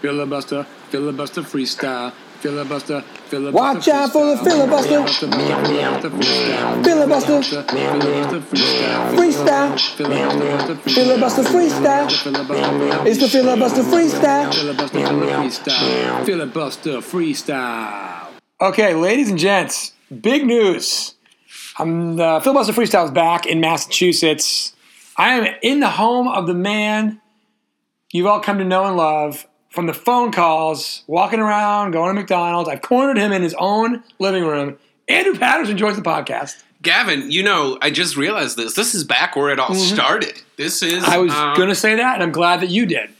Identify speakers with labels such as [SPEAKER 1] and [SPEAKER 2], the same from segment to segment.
[SPEAKER 1] filibuster, filibuster freestyle. Filibuster, filibuster.
[SPEAKER 2] Watch out for the filibuster. Filibuster. Freestyle. Filibuster freestyle. It's the filibuster freestyle.
[SPEAKER 1] Filibuster freestyle. Filibuster freestyle.
[SPEAKER 2] Okay, ladies and gents, big news. I'm the filibuster freestyle is back in Massachusetts. I am in the home of the man you've all come to know and love from the phone calls, walking around, going to McDonald's. I've cornered him in his own living room. Andrew Patterson joins the podcast.
[SPEAKER 3] Gavin, you know, I just realized this. This is back where it all started. This is.
[SPEAKER 2] Mm-hmm. I was
[SPEAKER 3] uh,
[SPEAKER 2] going to say that, and I'm glad that you did.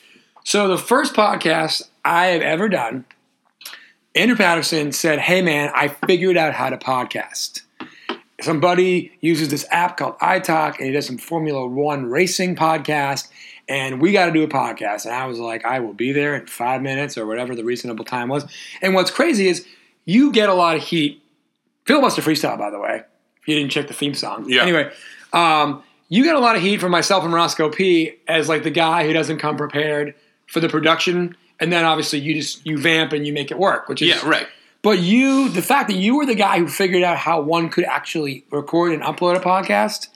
[SPEAKER 2] So, the first podcast I have ever done, Andrew Patterson said, Hey, man, I figured out how to podcast. Somebody uses this app called iTalk, and he does some Formula One racing podcast, and we got to do a podcast. And I was like, I will be there in five minutes or whatever the reasonable time was. And what's crazy is you get a lot of heat. Filibuster freestyle, by the way. If you didn't check the theme song.
[SPEAKER 3] Yeah.
[SPEAKER 2] Anyway, um, you get a lot of heat from myself and Roscoe P as like the guy who doesn't come prepared for the production, and then obviously you just you vamp and you make it work, which is
[SPEAKER 3] Yeah, right.
[SPEAKER 2] But you, the fact that you were the guy who figured out how one could actually record and upload a podcast,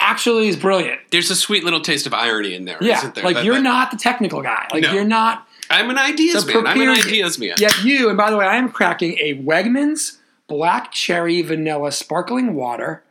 [SPEAKER 2] actually is brilliant.
[SPEAKER 3] There's a sweet little taste of irony in there,
[SPEAKER 2] Yeah,
[SPEAKER 3] not there?
[SPEAKER 2] like
[SPEAKER 3] That-
[SPEAKER 2] you're
[SPEAKER 3] that-
[SPEAKER 2] not the technical guy. Like
[SPEAKER 3] No.
[SPEAKER 2] you're not
[SPEAKER 3] I'm an ideas man. I'm an ideas man.
[SPEAKER 2] Yet you, and by the way, I am cracking a Wegmans black cherry vanilla sparkling water.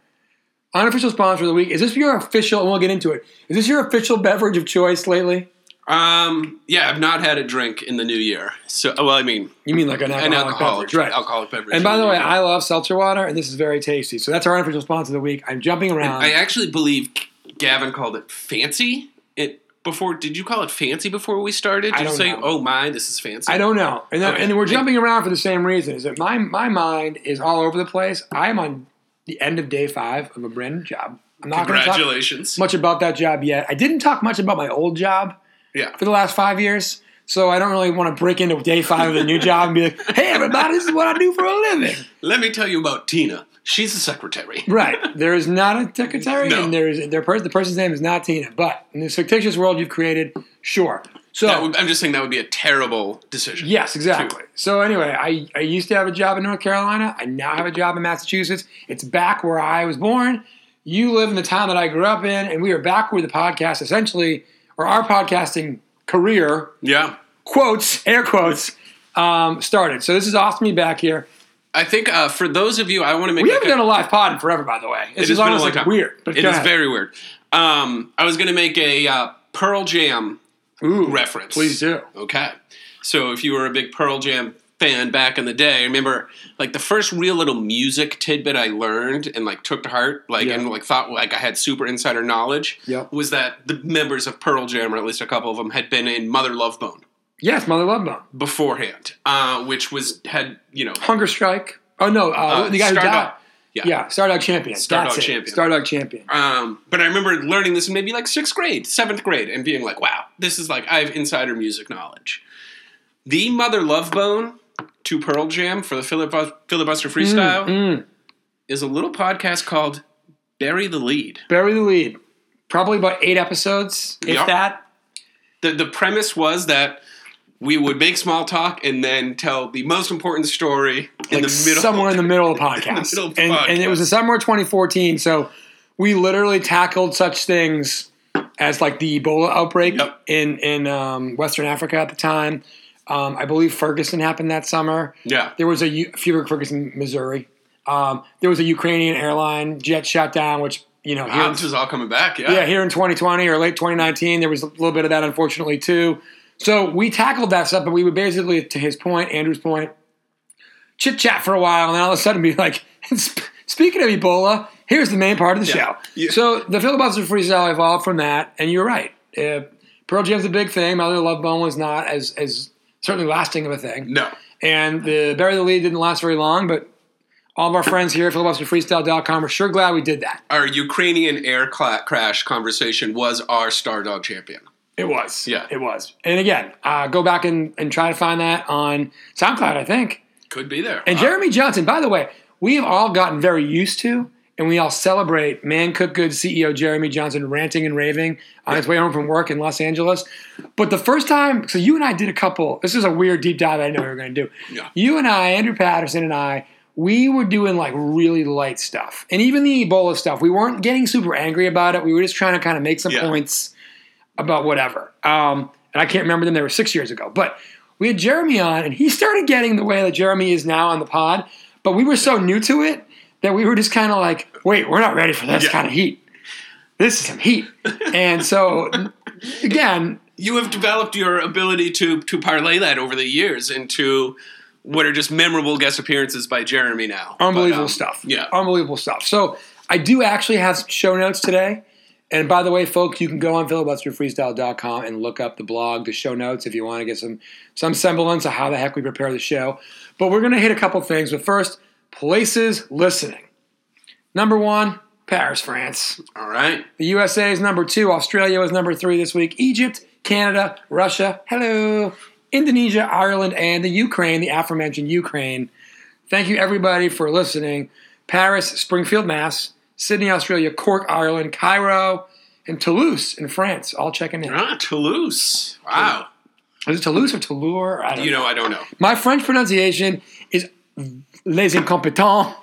[SPEAKER 2] Unofficial sponsor of the week. Is this your official? And we'll get into it. Is this your official beverage of choice lately?
[SPEAKER 3] Um, yeah, I've not had a drink in the new year. So, well, I mean,
[SPEAKER 2] You mean like an
[SPEAKER 3] an
[SPEAKER 2] alcoholic,
[SPEAKER 3] alcoholic,
[SPEAKER 2] beverage, right?
[SPEAKER 3] alcoholic beverage.
[SPEAKER 2] And by
[SPEAKER 3] in
[SPEAKER 2] the way. I love seltzer water, and this is very tasty. So that's our unofficial sponsor of the week. I'm jumping around.
[SPEAKER 3] I actually believe Gavin called it fancy. It before. Did you call it fancy before we started? Did you say,
[SPEAKER 2] know.
[SPEAKER 3] "Oh my, this is fancy"?
[SPEAKER 2] I don't know, and,
[SPEAKER 3] Okay.
[SPEAKER 2] and we're jumping around for the same reason. Is that my my mind is all over the place. I am on the end of day five of a brand new job. I'm not going to talk
[SPEAKER 3] Congratulations.
[SPEAKER 2] much about that job yet. I didn't talk much about my old job
[SPEAKER 3] Yeah.
[SPEAKER 2] for the last five years, so I don't really want to break into day five of the new job and be like, "Hey, everybody, this is what I do for a living."
[SPEAKER 3] Let me tell you about Tina. She's a secretary.
[SPEAKER 2] Right. There is not a secretary,
[SPEAKER 3] No.
[SPEAKER 2] and there is their per- the person's name is not Tina. But in this fictitious world you've created, sure. So
[SPEAKER 3] would, I'm just saying that would be a terrible decision.
[SPEAKER 2] Yes, exactly. So anyway, I, I used to have a job in North Carolina. I now have a job in Massachusetts. It's back where I was born. You live in the town that I grew up in, and we are back where the podcast essentially, or our podcasting career,
[SPEAKER 3] Yeah.
[SPEAKER 2] quotes, air quotes, um, started. So this is awesome to be back here.
[SPEAKER 3] I think uh, for those of you, I want to make
[SPEAKER 2] We
[SPEAKER 3] like
[SPEAKER 2] haven't done a live pod in forever, by the way. This
[SPEAKER 3] It
[SPEAKER 2] is
[SPEAKER 3] has been a long
[SPEAKER 2] like
[SPEAKER 3] time.
[SPEAKER 2] weird, but
[SPEAKER 3] It is
[SPEAKER 2] ahead.
[SPEAKER 3] very weird. Um, I was going to make a uh, Pearl Jam
[SPEAKER 2] Ooh,
[SPEAKER 3] reference.
[SPEAKER 2] Please do.
[SPEAKER 3] Okay. So if you were a big Pearl Jam fan back in the day, I remember like the first real little music tidbit I learned and like took to heart, like
[SPEAKER 2] Yeah.
[SPEAKER 3] and like thought like I had super insider knowledge
[SPEAKER 2] Yeah.
[SPEAKER 3] was that the members of Pearl Jam, or at least a couple of them, had been in Mother Love Bone
[SPEAKER 2] Yes, Mother Love Bone.
[SPEAKER 3] beforehand, uh, which was had you know
[SPEAKER 2] Hunger Strike. Oh no, uh,
[SPEAKER 3] Uh,
[SPEAKER 2] the guy who died.
[SPEAKER 3] Yeah.
[SPEAKER 2] Yeah, Stardog Champion.
[SPEAKER 3] Stardog
[SPEAKER 2] That's it.
[SPEAKER 3] Champion.
[SPEAKER 2] Stardog Champion.
[SPEAKER 3] Um, but I remember learning this in maybe like sixth grade, seventh grade, and being like, "Wow, this is like I have insider music knowledge." The Mother Love Bone to Pearl Jam for the filibus- filibuster freestyle
[SPEAKER 2] Mm.
[SPEAKER 3] is a little podcast called "Bury the Lead."
[SPEAKER 2] Bury the lead. Probably about eight episodes, if
[SPEAKER 3] Yep.
[SPEAKER 2] that.
[SPEAKER 3] the The premise was that we would make small talk and then tell the most important story in the middle,
[SPEAKER 2] somewhere in the middle of the podcast.
[SPEAKER 3] middle of the
[SPEAKER 2] and, and it was
[SPEAKER 3] podcast.
[SPEAKER 2] the summer of 2014, so we literally tackled such things as like the Ebola outbreak
[SPEAKER 3] Yep.
[SPEAKER 2] in in um, Western Africa at the time. Um, I believe Ferguson happened that summer.
[SPEAKER 3] Yeah,
[SPEAKER 2] There was a U- Fever Ferguson, Missouri. Um, there was a Ukrainian airline jet shut down, which you know here
[SPEAKER 3] wow,
[SPEAKER 2] in-
[SPEAKER 3] this is all coming back. Yeah,
[SPEAKER 2] yeah, here in 2020 or late 2019, there was a little bit of that, unfortunately, too. So we tackled that stuff, but we would basically, to his point, Andrew's point, chit chat for a while, and then all of a sudden be like, speaking of Ebola, here's the main part of the
[SPEAKER 3] Yeah.
[SPEAKER 2] show.
[SPEAKER 3] Yeah.
[SPEAKER 2] So the filibuster freestyle evolved from that, and you're right. Uh, Pearl Jam's a big thing. Mother Love Bone was not as as certainly lasting of a thing.
[SPEAKER 3] no,
[SPEAKER 2] And the Bury the Lead didn't last very long, but all of our friends here at filibusterfreestyle.com are sure glad we did that.
[SPEAKER 3] our Ukrainian air cla- crash conversation was our Stardog champion.
[SPEAKER 2] It was.
[SPEAKER 3] Yeah.
[SPEAKER 2] It was. And again, uh, go back and, and try to find that on SoundCloud, I think.
[SPEAKER 3] Could be there.
[SPEAKER 2] And
[SPEAKER 3] Uh,
[SPEAKER 2] Jeremy Johnson, by the way, we have all gotten very used to and we all celebrate Man Cook Good CEO Jeremy Johnson ranting and raving on his way home from work in Los Angeles. But the first time, so you and I did a couple. This is a weird deep dive. I didn't know we were going to do.
[SPEAKER 3] Yeah.
[SPEAKER 2] You and I, Andrew Patterson and I, we were doing like really light stuff, and even the Ebola stuff. We weren't getting super angry about it. We were just trying to kind of make some
[SPEAKER 3] Yeah.
[SPEAKER 2] points about whatever. Um, and I can't remember them. They were six years ago, but we had Jeremy on, and he started getting the way that Jeremy is now on the pod. But we were so new to it that we were just kind of like, wait, we're not ready for this
[SPEAKER 3] Yeah.
[SPEAKER 2] kind of heat. This is some heat. and so, again,
[SPEAKER 3] You have developed your ability to to parlay that over the years into what are just memorable guest appearances by Jeremy now.
[SPEAKER 2] unbelievable
[SPEAKER 3] But, um,
[SPEAKER 2] stuff.
[SPEAKER 3] Yeah.
[SPEAKER 2] Unbelievable stuff. So, I do actually have some show notes today. And by the way, folks, you can go on filibusterfreestyle.com and look up the blog, the show notes, if you want to get some some semblance of how the heck we prepare the show. But we're going to hit a couple things. But first, places listening. Number one, Paris, France.
[SPEAKER 3] All right.
[SPEAKER 2] The USA is number two. Australia was number three this week. Egypt, Canada, Russia, hello, Indonesia, Ireland, and the Ukraine, the aforementioned Ukraine. Thank you, everybody, for listening. Paris, Springfield, Mass., Sydney, Australia, Cork, Ireland, Cairo, and Toulouse in France, all checking in.
[SPEAKER 3] Ah, Toulouse. Wow.
[SPEAKER 2] Is it Toulouse or Toulouse?
[SPEAKER 3] You know, I don't know.
[SPEAKER 2] My French pronunciation is les incompetents,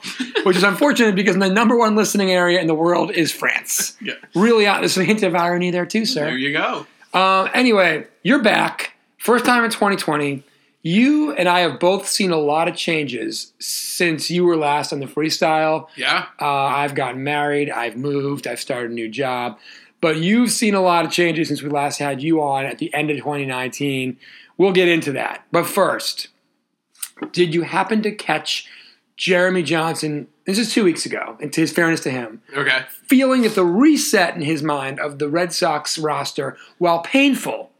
[SPEAKER 2] which is unfortunate because my number one listening area in the world is France.
[SPEAKER 3] Yeah.
[SPEAKER 2] Really, there's a hint of irony there too, sir.
[SPEAKER 3] There you go.
[SPEAKER 2] Uh, anyway, you're back. First time in 2020. You and I have both seen a lot of changes since you were last on the freestyle.
[SPEAKER 3] Yeah.
[SPEAKER 2] Uh, I've gotten married, I've moved, I've started a new job. But you've seen a lot of changes since we last had you on at the end of 2019. We'll get into that. But first, did you happen to catch Jeremy Johnson? This is two weeks ago, and to his fairness to him,
[SPEAKER 3] Okay.
[SPEAKER 2] feeling that the reset in his mind of the Red Sox roster, while painful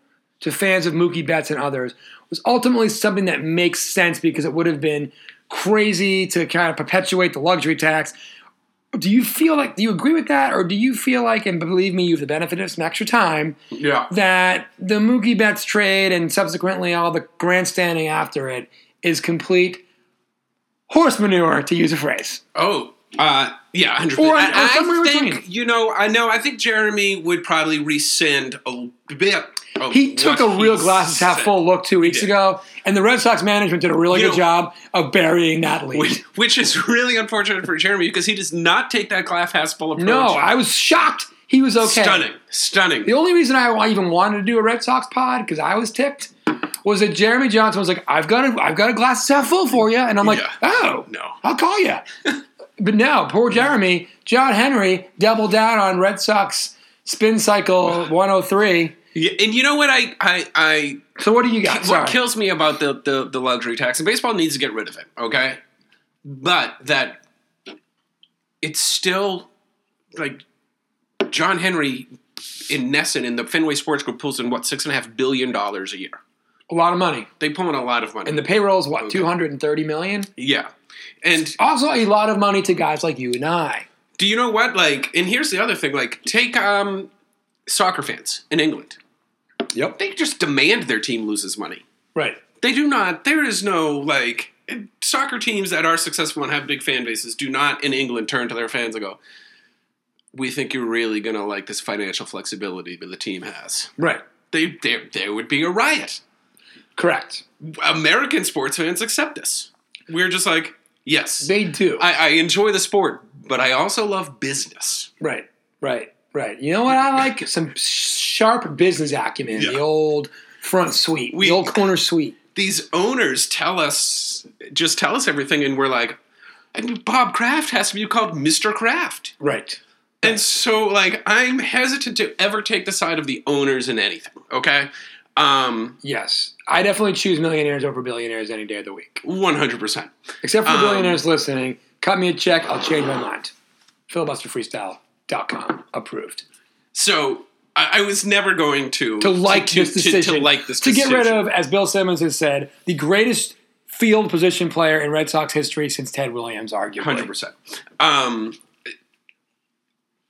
[SPEAKER 2] to fans of Mookie Betts and others, was ultimately something that makes sense because it would have been crazy to kind of perpetuate the luxury tax. Do you feel like, do you agree with that? Or do you feel like, and believe me, you have the benefit of some extra time,
[SPEAKER 3] Yeah.
[SPEAKER 2] that the Mookie Betts trade and subsequently all the grandstanding after it is complete horse manure, to use a phrase?
[SPEAKER 3] Oh, uh, yeah, hundred percent. I, I think
[SPEAKER 2] between.
[SPEAKER 3] you know. I know. I think Jeremy would probably rescind a bit.
[SPEAKER 2] He took a real glasses half full look two weeks ago, and the Red Sox management did a really
[SPEAKER 3] You
[SPEAKER 2] good
[SPEAKER 3] know-
[SPEAKER 2] job of burying that lead.
[SPEAKER 3] which, which is really unfortunate for Jeremy because he does not take that glass half full approach.
[SPEAKER 2] no, I was shocked he was okay.
[SPEAKER 3] stunning, stunning.
[SPEAKER 2] The only reason I even wanted to do a Red Sox pod because I was ticked was that Jeremy Johnson was like, "I've got a, I've got a glass half full for you," and I'm like,
[SPEAKER 3] Yeah.
[SPEAKER 2] "Oh,
[SPEAKER 3] No.
[SPEAKER 2] I'll call you." but no, poor Jeremy, John Henry doubled down on Red Sox spin cycle 103.
[SPEAKER 3] Yeah, and you know what? I I, I
[SPEAKER 2] So what do you got? Sorry.
[SPEAKER 3] what kills me about the, the the luxury tax and baseball needs to get rid of it. Okay, but that it's still like John Henry in Nesson in the Fenway Sports Group pulls in what six and a half billion dollars a year.
[SPEAKER 2] A lot of money,
[SPEAKER 3] They pull in a lot of money.
[SPEAKER 2] and the payroll is what
[SPEAKER 3] Okay.
[SPEAKER 2] 230 million.
[SPEAKER 3] yeah, and
[SPEAKER 2] Also, a lot of money to guys like you and I.
[SPEAKER 3] do you know what? Like, and here's the other thing. Like, take um soccer fans in England.
[SPEAKER 2] Yep.
[SPEAKER 3] They just demand their team loses money.
[SPEAKER 2] Right.
[SPEAKER 3] They do not. There is no like soccer teams that are successful and have big fan bases do not in England turn to their fans and go, "We think you're really gonna like this financial flexibility that the team has."
[SPEAKER 2] Right.
[SPEAKER 3] They there there would be a riot.
[SPEAKER 2] Correct.
[SPEAKER 3] American sports fans accept this. We're just like, yes,
[SPEAKER 2] They do.
[SPEAKER 3] I, I enjoy the sport, but I also love business.
[SPEAKER 2] right. Right. Right. You know what I like? Some sharp business acumen.
[SPEAKER 3] Yeah.
[SPEAKER 2] The old front suite.
[SPEAKER 3] We-
[SPEAKER 2] the old corner suite.
[SPEAKER 3] These owners tell us just tell us everything, and we're like, and Bob Kraft has to be called Mr. Kraft.
[SPEAKER 2] Right.
[SPEAKER 3] And so, like, I'm hesitant to ever take the side of the owners in anything. Okay, um,
[SPEAKER 2] Yes. I definitely choose millionaires over billionaires any day of the week.
[SPEAKER 3] one hundred percent.
[SPEAKER 2] Except for the
[SPEAKER 3] Um,
[SPEAKER 2] billionaires listening. Cut me a check. I'll change my mind. Filibusterfreestyle.com. Approved.
[SPEAKER 3] So I, I was never going to
[SPEAKER 2] to like
[SPEAKER 3] to,
[SPEAKER 2] this
[SPEAKER 3] to-
[SPEAKER 2] decision.
[SPEAKER 3] to, like this
[SPEAKER 2] to get rid of, as Bill Simmons has said, the greatest field position player in Red Sox history since Ted Williams, arguably.
[SPEAKER 3] hundred percent. Um,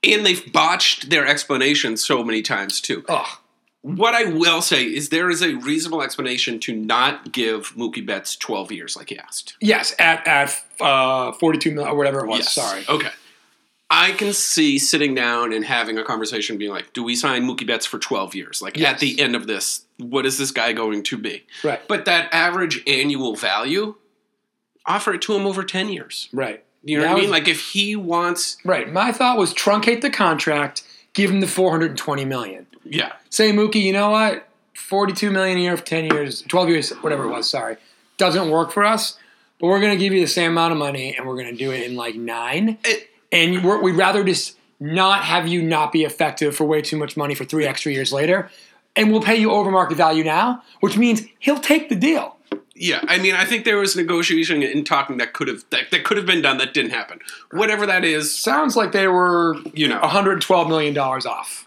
[SPEAKER 3] and they've botched their explanation so many times too.
[SPEAKER 2] Ugh.
[SPEAKER 3] What I will say is there is a reasonable explanation to not give Mookie Betts twelve years like he asked.
[SPEAKER 2] Yes, at at uh, forty two million or whatever it was.
[SPEAKER 3] Yes.
[SPEAKER 2] Sorry.
[SPEAKER 3] Okay. I can see sitting down and having a conversation, being like, "Do we sign Mookie Betts for twelve years? Like
[SPEAKER 2] Yes.
[SPEAKER 3] at the end of this, what is this guy going to be?"
[SPEAKER 2] Right.
[SPEAKER 3] But that average annual value, offer it to him over ten years.
[SPEAKER 2] Right.
[SPEAKER 3] You know
[SPEAKER 2] That
[SPEAKER 3] what I mean?
[SPEAKER 2] was-
[SPEAKER 3] Like if he wants,
[SPEAKER 2] Right. My thought was truncate the contract, give him the 420 million.
[SPEAKER 3] Yeah,
[SPEAKER 2] Say Mookie, you know what? 42 million a year for 10 years, 12 years, whatever it was, sorry. Doesn't work for us, but we're going to give you the same amount of money and we're going to do it in like 9.
[SPEAKER 3] It-
[SPEAKER 2] and we're, we'd rather just not have you not be effective for way too much money for 3 extra years later. And we'll pay you over market value now, which means he'll take the deal.
[SPEAKER 3] yeah. I mean, I think there was negotiation and talking that could have that, that could have been done that didn't happen. Whatever that is,
[SPEAKER 2] Sounds like they were
[SPEAKER 3] you know,
[SPEAKER 2] 112 million dollars off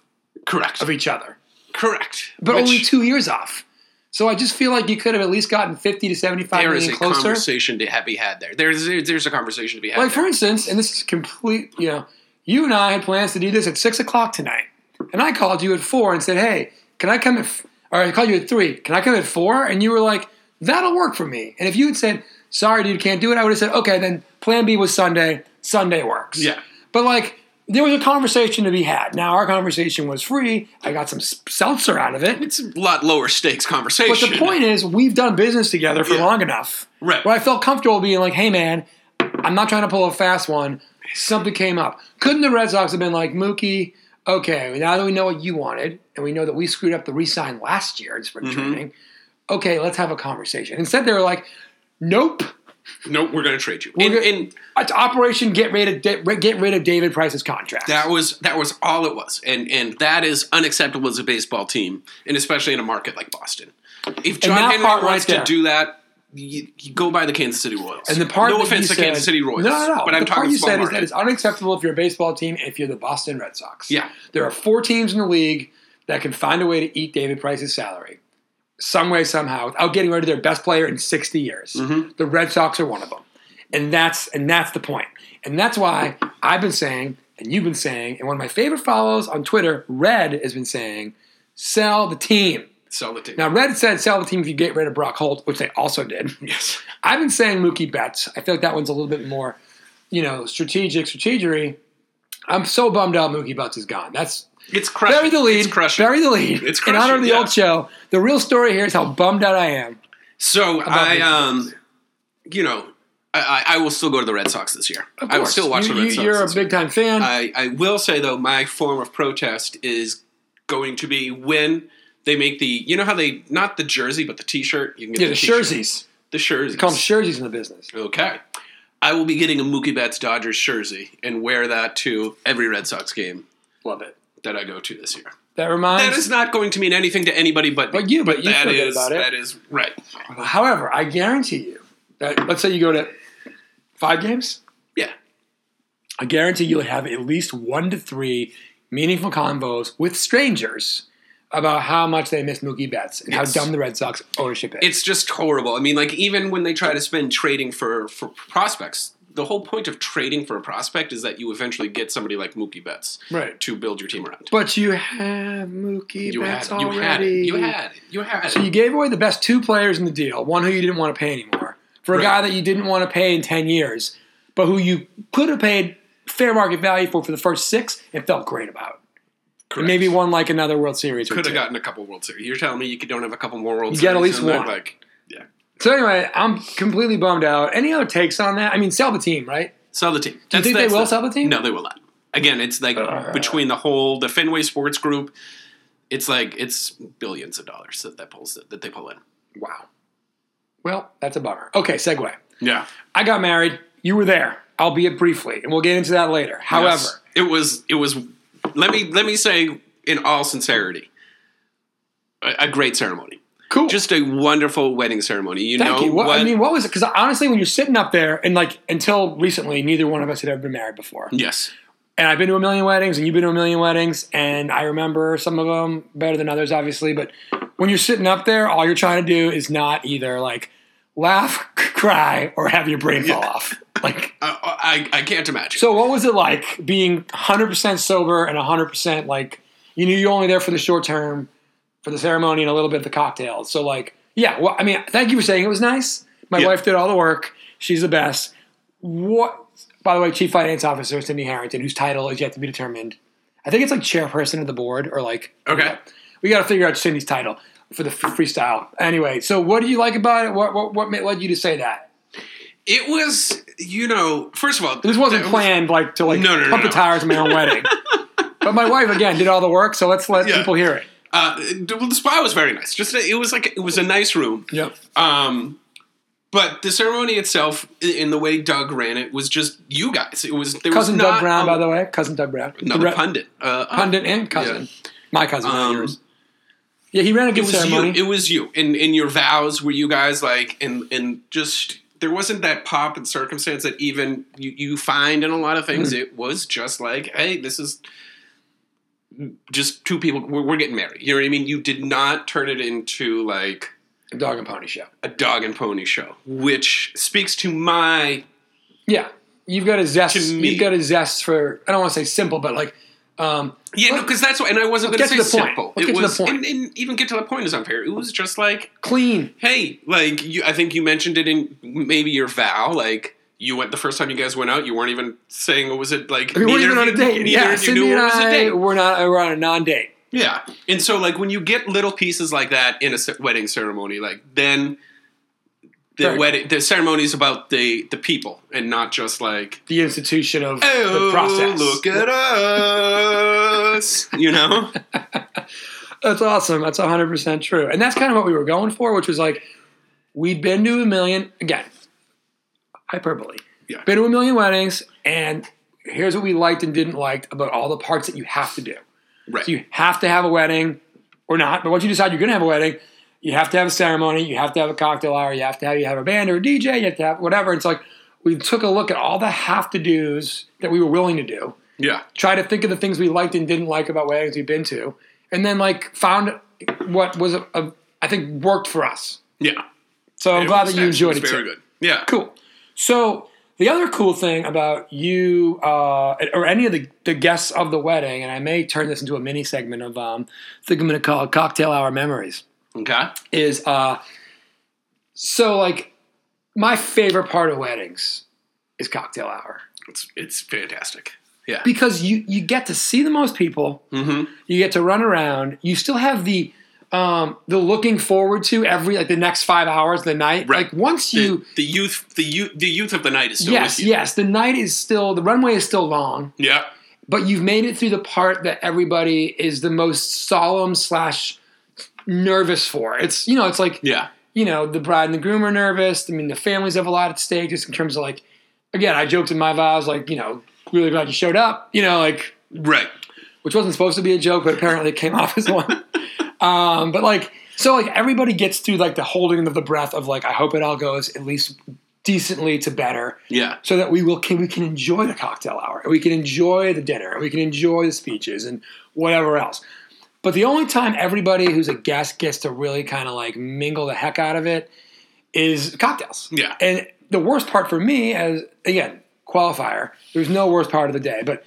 [SPEAKER 3] correct,
[SPEAKER 2] of each other.
[SPEAKER 3] correct.
[SPEAKER 2] but
[SPEAKER 3] Which
[SPEAKER 2] only two years off. So I just feel like you could have at least gotten fifty to seventy-five
[SPEAKER 3] There
[SPEAKER 2] million
[SPEAKER 3] is a
[SPEAKER 2] closer.
[SPEAKER 3] conversation to ha- be had there. There's there's a conversation to be had.
[SPEAKER 2] Like
[SPEAKER 3] there.
[SPEAKER 2] for instance, and this is complete. You know, you and I had plans to do this at six o'clock tonight, and I called you at four and said, "Hey, can I come at?" F-? Or I called you at three. Can I come at four? And you were like, "That'll work for me." And if you had said, "Sorry, dude, can't do it," I would have said, "Okay, then Plan B was Sunday. Sunday works."
[SPEAKER 3] Yeah.
[SPEAKER 2] But like, there was a conversation to be had. Now our conversation was free. I got some seltzer out of it.
[SPEAKER 3] It's a lot lower stakes conversation.
[SPEAKER 2] But the point is, we've done business together for
[SPEAKER 3] Yeah.
[SPEAKER 2] long enough.
[SPEAKER 3] Right.
[SPEAKER 2] Where I felt comfortable being like, hey, man, I'm not trying to pull a fast one. Something came up. Couldn't the Red Sox have been like, Mookie, okay, now that we know what you wanted, and we know that we screwed up the re sign last year in spring
[SPEAKER 3] Mhm.
[SPEAKER 2] training, okay, let's have a conversation. Instead, they were like, nope.
[SPEAKER 3] Nope, we're going to trade you. And, and
[SPEAKER 2] It's Operation Get rid of get rid of David Price's contract.
[SPEAKER 3] that was that was all it was, and and that is unacceptable as a baseball team, and especially in a market like Boston. If John Henry wants
[SPEAKER 2] right
[SPEAKER 3] to
[SPEAKER 2] there.
[SPEAKER 3] do that, you, you go by the Kansas City Royals.
[SPEAKER 2] And the part
[SPEAKER 3] no offense to
[SPEAKER 2] said,
[SPEAKER 3] Kansas City Royals,
[SPEAKER 2] No, no, no.
[SPEAKER 3] but I'm
[SPEAKER 2] the part
[SPEAKER 3] talking
[SPEAKER 2] you said is
[SPEAKER 3] market.
[SPEAKER 2] that it's unacceptable if you're a baseball team if you're the Boston Red Sox.
[SPEAKER 3] Yeah.
[SPEAKER 2] There are four teams in the league that can find a way to eat David Price's salary, some way, somehow, without getting rid of their best player in 60 years.
[SPEAKER 3] Mhm.
[SPEAKER 2] The Red Sox are one of them, and that's and that's the point. And that's why I've been saying, and you've been saying, and one of my favorite follows on Twitter, Red, has been saying, sell the team.
[SPEAKER 3] Sell the team.
[SPEAKER 2] Now, Red said sell the team if you get rid of Brock Holt, which they also did.
[SPEAKER 3] yes.
[SPEAKER 2] I've been saying Mookie Betts. I feel like that one's a little bit more, you know, strategic, strategery. I'm so bummed out Mookie Betts is gone. That's
[SPEAKER 3] It's crushing.
[SPEAKER 2] bury the lead.
[SPEAKER 3] It's crushing.
[SPEAKER 2] Bury the lead.
[SPEAKER 3] It's crushing.
[SPEAKER 2] in honor of the
[SPEAKER 3] crushing,
[SPEAKER 2] old show. The real story here is how bummed out I am.
[SPEAKER 3] So I um, you know, I, I will still go to the Red Sox this year.
[SPEAKER 2] Of
[SPEAKER 3] I will still watch
[SPEAKER 2] you,
[SPEAKER 3] the Red
[SPEAKER 2] you-
[SPEAKER 3] Sox.
[SPEAKER 2] You're a big time fan.
[SPEAKER 3] I, I will say though, my form of protest is going to be when they make the you know how they not the jersey but the T-shirt. You can get
[SPEAKER 2] yeah, the
[SPEAKER 3] t-shirt.
[SPEAKER 2] jerseys.
[SPEAKER 3] The jerseys.
[SPEAKER 2] They call them jerseys in the business.
[SPEAKER 3] Okay. I will be getting a Mookie Betts Dodgers jersey and wear that to every Red Sox game
[SPEAKER 2] Love it.
[SPEAKER 3] That I go to this year.
[SPEAKER 2] That reminds.
[SPEAKER 3] That is not going to mean anything to anybody but
[SPEAKER 2] But you, but you
[SPEAKER 3] that
[SPEAKER 2] good about it.
[SPEAKER 3] that is right.
[SPEAKER 2] However, I guarantee you that let's say you go to five games.
[SPEAKER 3] Yeah.
[SPEAKER 2] I guarantee you'll have at least one to three meaningful convos with strangers about how much they miss Mookie Betts and
[SPEAKER 3] Yes.
[SPEAKER 2] how dumb the Red Sox ownership is.
[SPEAKER 3] It's just horrible. I mean, like even when they try to spend trading for for prospects, the whole point of trading for a prospect is that you eventually get somebody like Mookie Betts
[SPEAKER 2] right.
[SPEAKER 3] to build your team around.
[SPEAKER 2] But you have Mookie
[SPEAKER 3] You
[SPEAKER 2] Betts
[SPEAKER 3] had, you
[SPEAKER 2] already.
[SPEAKER 3] had it. You had it. You had it.
[SPEAKER 2] So you gave away the best two players in the deal, one who you didn't want to pay anymore, for a
[SPEAKER 3] Right.
[SPEAKER 2] guy that you didn't want to pay in 10 years, but who you could have paid fair market value for for the first six and felt great about. And maybe won like another World Series. or
[SPEAKER 3] could have gotten a couple World Series. You're telling me you could don't have a couple more World
[SPEAKER 2] You
[SPEAKER 3] Series?
[SPEAKER 2] You get at least one.
[SPEAKER 3] Like.
[SPEAKER 2] So anyway, I'm completely bummed out. Any other takes on that? I mean, sell the team, right?
[SPEAKER 3] Sell the team.
[SPEAKER 2] Do you think they will sell the team?
[SPEAKER 3] No, they will not. Again, it's like
[SPEAKER 2] Uh.
[SPEAKER 3] between the whole the Fenway Sports Group, it's like it's billions of dollars that that pulls that they pull in.
[SPEAKER 2] Wow. Well, that's a bummer. Okay, segue.
[SPEAKER 3] Yeah.
[SPEAKER 2] I got married. You were there, i'll albeit briefly, and we'll get into that later. However,
[SPEAKER 3] Yes. it was it was. Let me let me say in all sincerity, a, a great ceremony.
[SPEAKER 2] Cool.
[SPEAKER 3] Just a wonderful wedding ceremony. You
[SPEAKER 2] Thank
[SPEAKER 3] know
[SPEAKER 2] you. What,
[SPEAKER 3] what?
[SPEAKER 2] I mean, what was it? Because honestly, when you're sitting up there, and like until recently, neither one of us had ever been married before.
[SPEAKER 3] yes.
[SPEAKER 2] And I've been to a million weddings, and you've been to a million weddings, and I remember some of them better than others, obviously. But when you're sitting up there, all you're trying to do is not either like laugh, cry, or have your brain fall off. Like,
[SPEAKER 3] I, I I can't imagine.
[SPEAKER 2] so what was it like being 100% sober and 100% like you knew you're only there for the short term, for the ceremony, and a little bit of the cocktails? So like, yeah. Well, I mean, thank you for saying it was nice. My
[SPEAKER 3] Yeah.
[SPEAKER 2] wife did all the work. She's the best. What By the way, Chief Finance Officer Cindy Harrington, whose title is yet to be determined. I think it's like chairperson of the board or like.
[SPEAKER 3] Okay.
[SPEAKER 2] We got to figure out Cindy's title for the freestyle. Anyway, so what do you like about it? What what what led you to say that?
[SPEAKER 3] It was, you know, first of all,
[SPEAKER 2] This wasn't
[SPEAKER 3] that was-
[SPEAKER 2] planned like to like
[SPEAKER 3] No, no, no,
[SPEAKER 2] pump the
[SPEAKER 3] no.
[SPEAKER 2] tires of my own wedding. But my wife again did all the work, so let's let
[SPEAKER 3] Yeah.
[SPEAKER 2] people hear it.
[SPEAKER 3] Uh, well, the spa was very nice. Just it was like it was a nice room.
[SPEAKER 2] Yep.
[SPEAKER 3] Um, but the ceremony itself, in the way Doug ran it, was just you guys. It was there
[SPEAKER 2] Cousin
[SPEAKER 3] was
[SPEAKER 2] Doug
[SPEAKER 3] not
[SPEAKER 2] Brown,
[SPEAKER 3] a-
[SPEAKER 2] by the way. Cousin Doug Brown.
[SPEAKER 3] another
[SPEAKER 2] The
[SPEAKER 3] pundit. Uh,
[SPEAKER 2] Pundit and cousin. My cousin,
[SPEAKER 3] Um,
[SPEAKER 2] yours. Yeah, he ran a
[SPEAKER 3] It
[SPEAKER 2] good
[SPEAKER 3] was
[SPEAKER 2] ceremony.
[SPEAKER 3] you. It was you. In in your vows, were you guys like and and just there wasn't that pop and circumstance that even you, you find in a lot of things.
[SPEAKER 2] Mm.
[SPEAKER 3] It was just like, hey, this is just two people. We're, we're getting married. You know what I mean? You did not turn it into like a
[SPEAKER 2] Dog and Pony Show.
[SPEAKER 3] a dog and pony show, which speaks to my
[SPEAKER 2] Yeah, you've got a zest. You've got a zest for. I don't want to say simple, but like, um,
[SPEAKER 3] yeah, no, because that's what. And I wasn't going to say
[SPEAKER 2] to the point.
[SPEAKER 3] simple.
[SPEAKER 2] Let's
[SPEAKER 3] it
[SPEAKER 2] get to the
[SPEAKER 3] was. And, and even get to the point is unfair. It was just like,
[SPEAKER 2] clean.
[SPEAKER 3] hey, like you, I think you mentioned it in maybe your vow, like. You went the first time you guys went out. You weren't even saying, what "Was it like?"
[SPEAKER 2] We weren't even on a date. Yeah, Cindy
[SPEAKER 3] knew
[SPEAKER 2] and
[SPEAKER 3] it was a
[SPEAKER 2] I
[SPEAKER 3] date.
[SPEAKER 2] we're not. Uh, we're on a non-date.
[SPEAKER 3] Yeah, and so like when you get little pieces like that in a wedding ceremony, like then the
[SPEAKER 2] Fair.
[SPEAKER 3] wedding, the ceremony is about the the people and not just like
[SPEAKER 2] The institution of
[SPEAKER 3] oh
[SPEAKER 2] the process.
[SPEAKER 3] look at us, you know.
[SPEAKER 2] That's awesome. That's 100% true. And that's kind of what we were going for, which was like, we'd been to a million, again, hyperbole.
[SPEAKER 3] Yeah.
[SPEAKER 2] Been to a million weddings, and here's what we liked and didn't like about all the parts that you have to do.
[SPEAKER 3] Right.
[SPEAKER 2] So you have to have a wedding or not, but once you decide you're going to have a wedding, you have to have a ceremony, you have to have a cocktail hour, you have to have, you have a band or a DJ, you have to have whatever. It's like, we took a look at all the have to do's that we were willing to do
[SPEAKER 3] yeah.
[SPEAKER 2] try to think of the things we liked and didn't like about weddings we've been to, and then like found what was a, a I think worked for us.
[SPEAKER 3] Yeah.
[SPEAKER 2] So I'm glad that you enjoyed it
[SPEAKER 3] Very
[SPEAKER 2] too.
[SPEAKER 3] good. Yeah.
[SPEAKER 2] Cool. So the other cool thing about you uh, or any of the, the guests of the wedding, and I may turn this into a mini segment of um, I think I'm going to call it cocktail hour memories,
[SPEAKER 3] Okay.
[SPEAKER 2] is uh, so like my favorite part of weddings is cocktail hour
[SPEAKER 3] It's it's fantastic. Yeah.
[SPEAKER 2] because you you get to see the most people.
[SPEAKER 3] Mm-hmm.
[SPEAKER 2] You get to run around. You still have the um, the looking forward to every like the next five hours of the night.
[SPEAKER 3] Right.
[SPEAKER 2] Like once
[SPEAKER 3] The,
[SPEAKER 2] you
[SPEAKER 3] the youth the youth the youth of the night is still
[SPEAKER 2] yes yes the night is still the runway is still long,
[SPEAKER 3] Yeah.
[SPEAKER 2] but you've made it through the part that everybody is the most solemn slash nervous for. It's you know it's like
[SPEAKER 3] Yeah.
[SPEAKER 2] you know the bride and the groom are nervous. I mean the families have a lot at stake just in terms of like again I joked in my vows like you know really glad you showed up you know like
[SPEAKER 3] Right.
[SPEAKER 2] which wasn't supposed to be a joke, but apparently it came off as one. Um, but like, so like everybody gets through like the holding of the breath of like, I hope it all goes at least decently to better,
[SPEAKER 3] Yeah.
[SPEAKER 2] so that we will can we can enjoy the cocktail hour, and we can enjoy the dinner, and we can enjoy the speeches and whatever else. But the only time everybody who's a guest gets to really kind of like mingle the heck out of it is cocktails.
[SPEAKER 3] Yeah.
[SPEAKER 2] And the worst part for me, as again, qualifier, there's no worst part of the day, but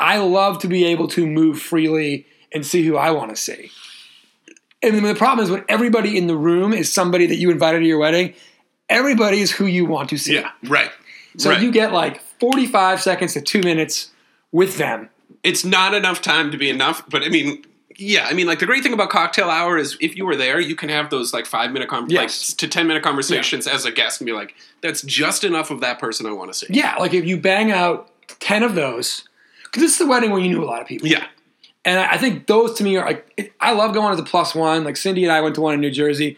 [SPEAKER 2] I love to be able to move freely and see who I want to see. And the problem is when everybody in the room is somebody that you invited to your wedding, everybody is who you want to see.
[SPEAKER 3] Yeah. Right.
[SPEAKER 2] So
[SPEAKER 3] right.
[SPEAKER 2] you get like 45 seconds to two minutes with them.
[SPEAKER 3] it's not enough time to be enough, but I mean, yeah, I mean, like the great thing about cocktail hour is if you were there, you can have those like five minute,
[SPEAKER 2] Yes.
[SPEAKER 3] like to ten minute conversations as a guest and be like, that's just enough of that person I want to see.
[SPEAKER 2] Yeah, like if you bang out 10 of those, because this is the wedding where you knew a lot of people.
[SPEAKER 3] Yeah,
[SPEAKER 2] And I I think those to me are like, I love going as a plus one. Like Cindy and I went to one in New Jersey.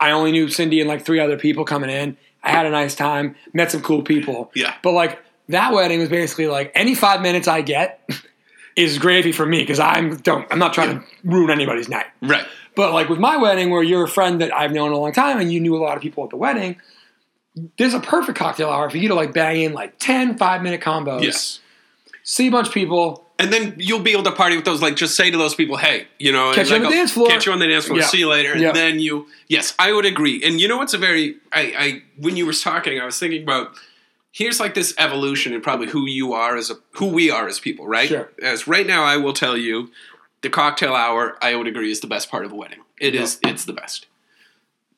[SPEAKER 2] I only knew Cindy and like three other people coming in. I had a nice time, met some cool people.
[SPEAKER 3] Yeah.
[SPEAKER 2] But like that wedding was basically like any five minutes I get is gravy for me because I'm don't I'm not trying to ruin anybody's night.
[SPEAKER 3] right.
[SPEAKER 2] But like with my wedding, where you're a friend that I've known a long time and you knew a lot of people at the wedding, there's a perfect cocktail hour for you to like bang in like 10 five minute combos,
[SPEAKER 3] Yes.
[SPEAKER 2] see a bunch of people,
[SPEAKER 3] And then you'll be able to party with those. Like, just say to those people, "Hey, you know,
[SPEAKER 2] Catch
[SPEAKER 3] and
[SPEAKER 2] you on
[SPEAKER 3] like,
[SPEAKER 2] the
[SPEAKER 3] oh,
[SPEAKER 2] dance floor.
[SPEAKER 3] Catch you on the dance floor.
[SPEAKER 2] Yeah.
[SPEAKER 3] See you later." And
[SPEAKER 2] Yeah.
[SPEAKER 3] then you, yes, I would agree. And you know what's a very, I, I, when you were talking, I was thinking about. Here's like this evolution in probably who you are as a who we are as people, right?
[SPEAKER 2] Sure.
[SPEAKER 3] As right now, I will tell you, the cocktail hour, I would agree, is the best part of a wedding. It is, it's the best.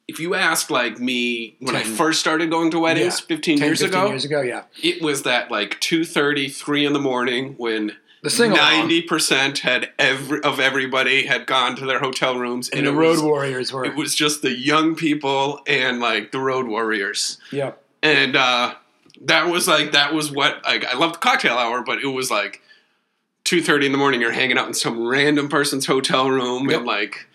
[SPEAKER 3] if you asked like me when I first started going to weddings
[SPEAKER 2] Yeah.
[SPEAKER 3] 15
[SPEAKER 2] 10,
[SPEAKER 3] years
[SPEAKER 2] 15
[SPEAKER 3] ago,
[SPEAKER 2] years ago, yeah.
[SPEAKER 3] it was that like 2.30, 3 in the morning when
[SPEAKER 2] The single
[SPEAKER 3] 90% had every of everybody had gone to their hotel rooms
[SPEAKER 2] and the
[SPEAKER 3] it
[SPEAKER 2] Road
[SPEAKER 3] was,
[SPEAKER 2] Warriors were.
[SPEAKER 3] it was just the young people and like the road warriors
[SPEAKER 2] yep.
[SPEAKER 3] and uh that was like that was what like i loved the cocktail hour but it was like 2.30 in the morning you're hanging out in some random person's hotel room
[SPEAKER 2] Yep.
[SPEAKER 3] and like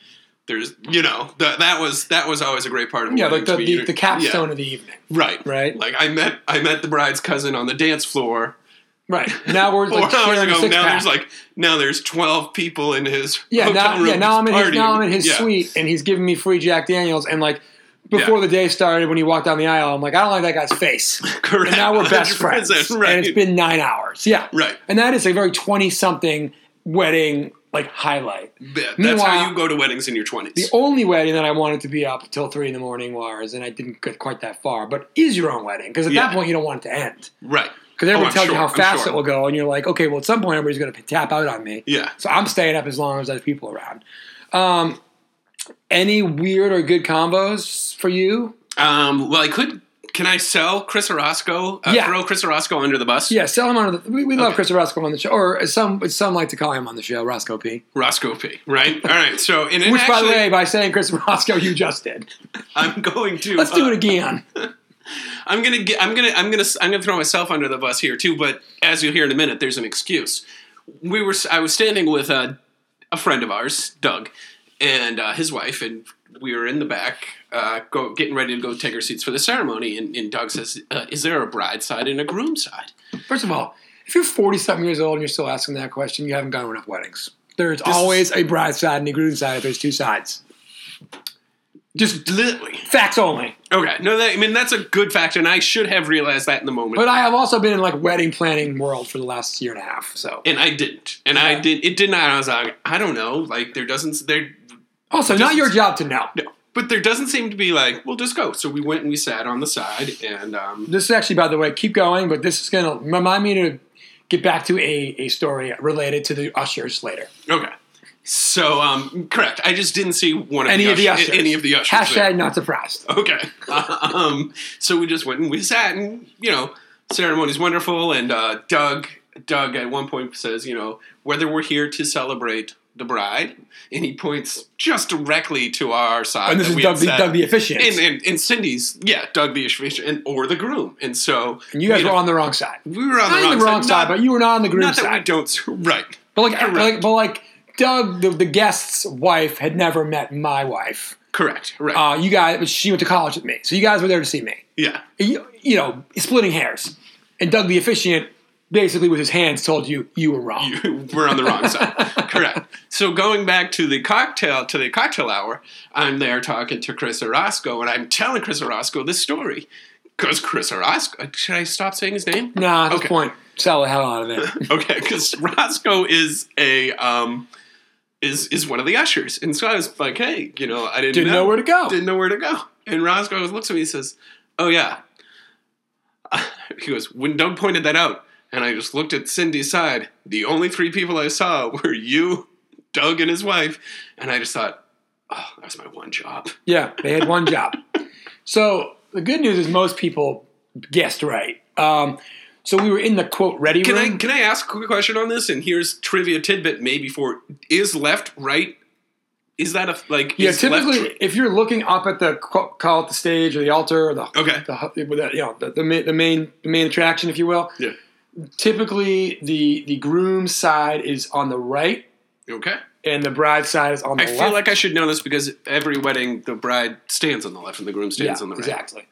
[SPEAKER 3] there's you know that that was that was always a great part of
[SPEAKER 2] Yeah, like the, the, the capstone
[SPEAKER 3] yeah,
[SPEAKER 2] of the evening.
[SPEAKER 3] right
[SPEAKER 2] Right?
[SPEAKER 3] like i met i met the bride's cousin on the dance floor
[SPEAKER 2] Right. Now we're
[SPEAKER 3] four
[SPEAKER 2] like
[SPEAKER 3] hours ago now
[SPEAKER 2] pack.
[SPEAKER 3] there's like now there's 12 people in his
[SPEAKER 2] Yeah, now,
[SPEAKER 3] room
[SPEAKER 2] yeah, now I'm in his now I'm in his
[SPEAKER 3] Yeah.
[SPEAKER 2] suite and he's giving me free Jack Daniels and like before
[SPEAKER 3] Yeah.
[SPEAKER 2] the day started when he walked down the aisle, I'm like, I don't like that guy's face.
[SPEAKER 3] correct
[SPEAKER 2] And now we're best friends.
[SPEAKER 3] right
[SPEAKER 2] And it's been nine hours. Yeah.
[SPEAKER 3] right
[SPEAKER 2] And that is a very twenty something wedding like highlight.
[SPEAKER 3] Yeah, that's how you go to weddings in your 20s
[SPEAKER 2] The only wedding that I wanted to be up till three in the morning was, and I didn't get quite that far, but is your own wedding. Because at
[SPEAKER 3] Yeah.
[SPEAKER 2] that point you don't want it to end.
[SPEAKER 3] right
[SPEAKER 2] Because everyone
[SPEAKER 3] Oh,
[SPEAKER 2] tells you how fast
[SPEAKER 3] sure.
[SPEAKER 2] it will go, and you're like, okay, well at some point everybody's gonna tap out on me.
[SPEAKER 3] yeah
[SPEAKER 2] So I'm staying up as long as there's people around. Um, any weird or good combos for you?
[SPEAKER 3] Um, well, I could. Can I sell Chris Orozco? Uh,
[SPEAKER 2] Yeah.
[SPEAKER 3] Throw Chris Orozco under the bus?
[SPEAKER 2] Yeah, sell him under the. We, we love
[SPEAKER 3] Okay.
[SPEAKER 2] Chris Roscoe on the show, or some some like to call him on the show, Roscoe P.
[SPEAKER 3] Roscoe P. Right? All right. So, and, and
[SPEAKER 2] Which, by the way, by saying Chris Roscoe, you just did.
[SPEAKER 3] I'm going to.
[SPEAKER 2] Let's do
[SPEAKER 3] uh,
[SPEAKER 2] it again.
[SPEAKER 3] I'm gonna get. I'm gonna. I'm gonna. I'm gonna throw myself under the bus here too. But as you'll hear in a minute, there's an excuse. We were. I was standing with a, a friend of ours, Doug, and uh, his wife, and we were in the back, uh, go getting ready to go take our seats for the ceremony. And, and Doug says, uh, "Is there a bride side and a groom side?"
[SPEAKER 2] First of all, if you're 40 something years old and you're still asking that question, you haven't gone to enough weddings. There's
[SPEAKER 3] is-
[SPEAKER 2] always a bride side and a groom side if there's two sides. Just
[SPEAKER 3] Literally.
[SPEAKER 2] facts only.
[SPEAKER 3] Okay, no, that, I mean that's a good fact, and I should have realized that in the moment,
[SPEAKER 2] But I have also been in like wedding planning world for the last year and a half. So
[SPEAKER 3] and I didn't, and I
[SPEAKER 2] Yeah.
[SPEAKER 3] did. It did not. I was like, I don't know, like there doesn't there,
[SPEAKER 2] also not your job to know.
[SPEAKER 3] no, but there doesn't seem to be like, we'll just go. So we went and we sat on the side, and um,
[SPEAKER 2] This is actually, by the way, keep going, but this is going to remind me to get back to a, a story related to the ushers later.
[SPEAKER 3] okay. So um, correct. I just didn't see one of
[SPEAKER 2] Any
[SPEAKER 3] the
[SPEAKER 2] of the
[SPEAKER 3] ushers-. Any of the ushers.
[SPEAKER 2] Hashtag
[SPEAKER 3] there.
[SPEAKER 2] not surprised.
[SPEAKER 3] Okay. um, so we just went and we sat, and you know, ceremony's wonderful. And uh, Doug, Doug at one point says, you know, whether we're here to celebrate the bride, and he points just directly to our side.
[SPEAKER 2] And this
[SPEAKER 3] that
[SPEAKER 2] is Doug the, Doug the officiant.
[SPEAKER 3] and, and, and Cindy's, yeah, Doug the officiant, and, or the groom. And so
[SPEAKER 2] And you guys
[SPEAKER 3] we-
[SPEAKER 2] were on the wrong side.
[SPEAKER 3] we were on the wrong,
[SPEAKER 2] the wrong side,
[SPEAKER 3] not,
[SPEAKER 2] but you were not on the groom
[SPEAKER 3] not that we
[SPEAKER 2] side.
[SPEAKER 3] don't right.
[SPEAKER 2] But like, like, but like, Doug, the, the guest's wife, had never met my wife.
[SPEAKER 3] Correct. Right.
[SPEAKER 2] Uh, you guys, she went to college with me, so you guys were there to see me.
[SPEAKER 3] yeah.
[SPEAKER 2] You, you know, splitting hairs. And Doug, the officiant, basically with his hands, told you you were wrong.
[SPEAKER 3] you we're on the wrong side. Correct. So going back to the cocktail to the cocktail hour, I'm there talking to Chris Orozco, and I'm telling Chris Orozco this story because Chris Orozco. Should I stop saying his name?
[SPEAKER 2] Nah, at this
[SPEAKER 3] Okay.
[SPEAKER 2] point, sell the hell out of it.
[SPEAKER 3] Okay, because Roscoe is a um is is one of the ushers, and so I was like, hey, you know, I didn't,
[SPEAKER 2] Didn't know where to go.
[SPEAKER 3] Didn't know where to go. And Roscoe looks at me and says, "Oh yeah." He goes, when Doug pointed that out, and I just looked at Cindy's side. The only three people I saw were you, Doug, and his wife, and I just thought, oh, that was my one job.
[SPEAKER 2] Yeah, they had one job. So the good news is most people guessed right. Um, so we were in the quote ready
[SPEAKER 3] Can
[SPEAKER 2] room.
[SPEAKER 3] I can I ask a quick question on this? And here's trivia tidbit maybe for is left right. Is that a like?
[SPEAKER 2] yeah,
[SPEAKER 3] is left,
[SPEAKER 2] typically, if you're looking up at the call at the stage or the altar or the
[SPEAKER 3] Okay.
[SPEAKER 2] the, you know the, the, main, the main the main attraction, if you will.
[SPEAKER 3] Yeah.
[SPEAKER 2] Typically, the the groom side is on the right,
[SPEAKER 3] Okay.
[SPEAKER 2] and the bride side is on the
[SPEAKER 3] I
[SPEAKER 2] left.
[SPEAKER 3] feel like I should know this because every wedding, the bride stands on the left and the groom
[SPEAKER 2] yeah,
[SPEAKER 3] stands on the right.
[SPEAKER 2] exactly.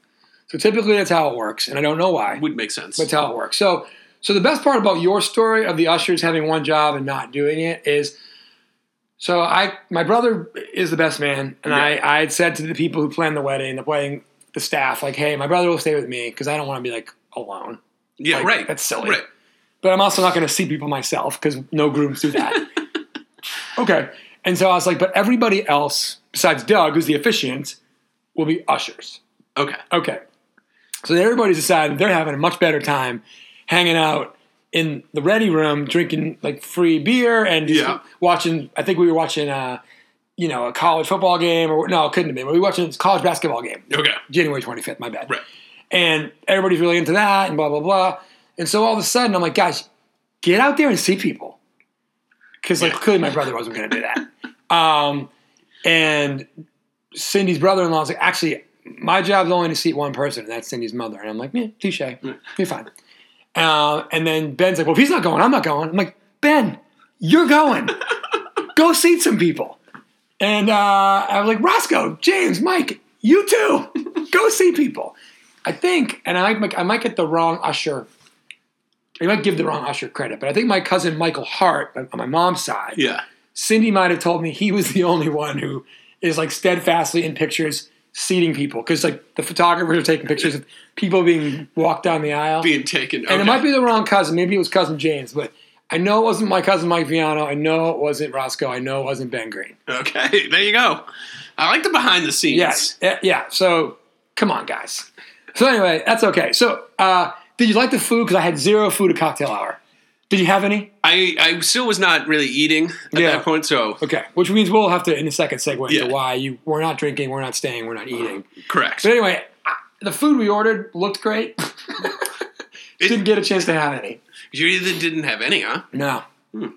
[SPEAKER 2] So typically, that's how it works, and I don't know why.
[SPEAKER 3] Would make sense.
[SPEAKER 2] That's how it works. So, so the best part about your story of the ushers having one job and not doing it is, so I, my brother is the best man, and I, I had said to the people who planned the wedding, the wedding, the staff, like, hey, my brother will stay with me because I don't want to be like alone.
[SPEAKER 3] yeah,
[SPEAKER 2] Like,
[SPEAKER 3] right.
[SPEAKER 2] that's silly.
[SPEAKER 3] Right.
[SPEAKER 2] But I'm also not going to see people myself because no grooms do that. okay, and so I was like, but everybody else besides Doug, who's the officiant, will be ushers.
[SPEAKER 3] Okay.
[SPEAKER 2] Okay. So everybody's decided they're having a much better time hanging out in the ready room, drinking like free beer and just
[SPEAKER 3] Yeah.
[SPEAKER 2] watching. I think we were watching uh, you know, a college football game, or no, it couldn't have been. We were watching a college basketball game,
[SPEAKER 3] Okay.
[SPEAKER 2] January 25th. My bad.
[SPEAKER 3] Right.
[SPEAKER 2] And everybody's really into that, and blah blah blah. And so all of a sudden, I'm like, guys, get out there and see people, because like
[SPEAKER 3] Yeah.
[SPEAKER 2] clearly my brother wasn't going to do that. Um, and Cindy's brother-in-law is like, actually, my job's only to seat one person, and that's Cindy's mother. And I'm like, yeah, touche, you're fine. Uh, and then Ben's like, well, if he's not going, I'm not going. I'm like, Ben, you're going. Go seat some people. And uh, I was like, Roscoe, James, Mike, you too. Go see people. I think, and I might, I might get the wrong usher. I might give the wrong usher credit, but I think my cousin Michael Hart on my mom's side,
[SPEAKER 3] Yeah.
[SPEAKER 2] Cindy might have told me he was the only one who is like steadfastly in pictures seating people because like the photographers are taking pictures of people being walked down the aisle.
[SPEAKER 3] Being taken.
[SPEAKER 2] And it might be the wrong cousin. Maybe it was cousin James, but I know it wasn't my cousin Mike Viano. I know it wasn't Roscoe. I know it wasn't Ben Green.
[SPEAKER 3] Okay. There you go. I like the behind the scenes.
[SPEAKER 2] Yes. Yeah. yeah. So come on, guys. So anyway, that's okay. So uh, did you like the food? Because I had zero food at cocktail hour. Did you have any?
[SPEAKER 3] I, I still was not really eating at
[SPEAKER 2] Yeah.
[SPEAKER 3] that point, so
[SPEAKER 2] Okay. Which means we'll have to in a second segue
[SPEAKER 3] Yeah.
[SPEAKER 2] into why you we're not drinking, we're not staying, we're not uh-huh. eating.
[SPEAKER 3] correct.
[SPEAKER 2] But anyway, the food we ordered looked great.
[SPEAKER 3] It-
[SPEAKER 2] Didn't get a chance to have any.
[SPEAKER 3] You either didn't have any, huh?
[SPEAKER 2] No. Hmm.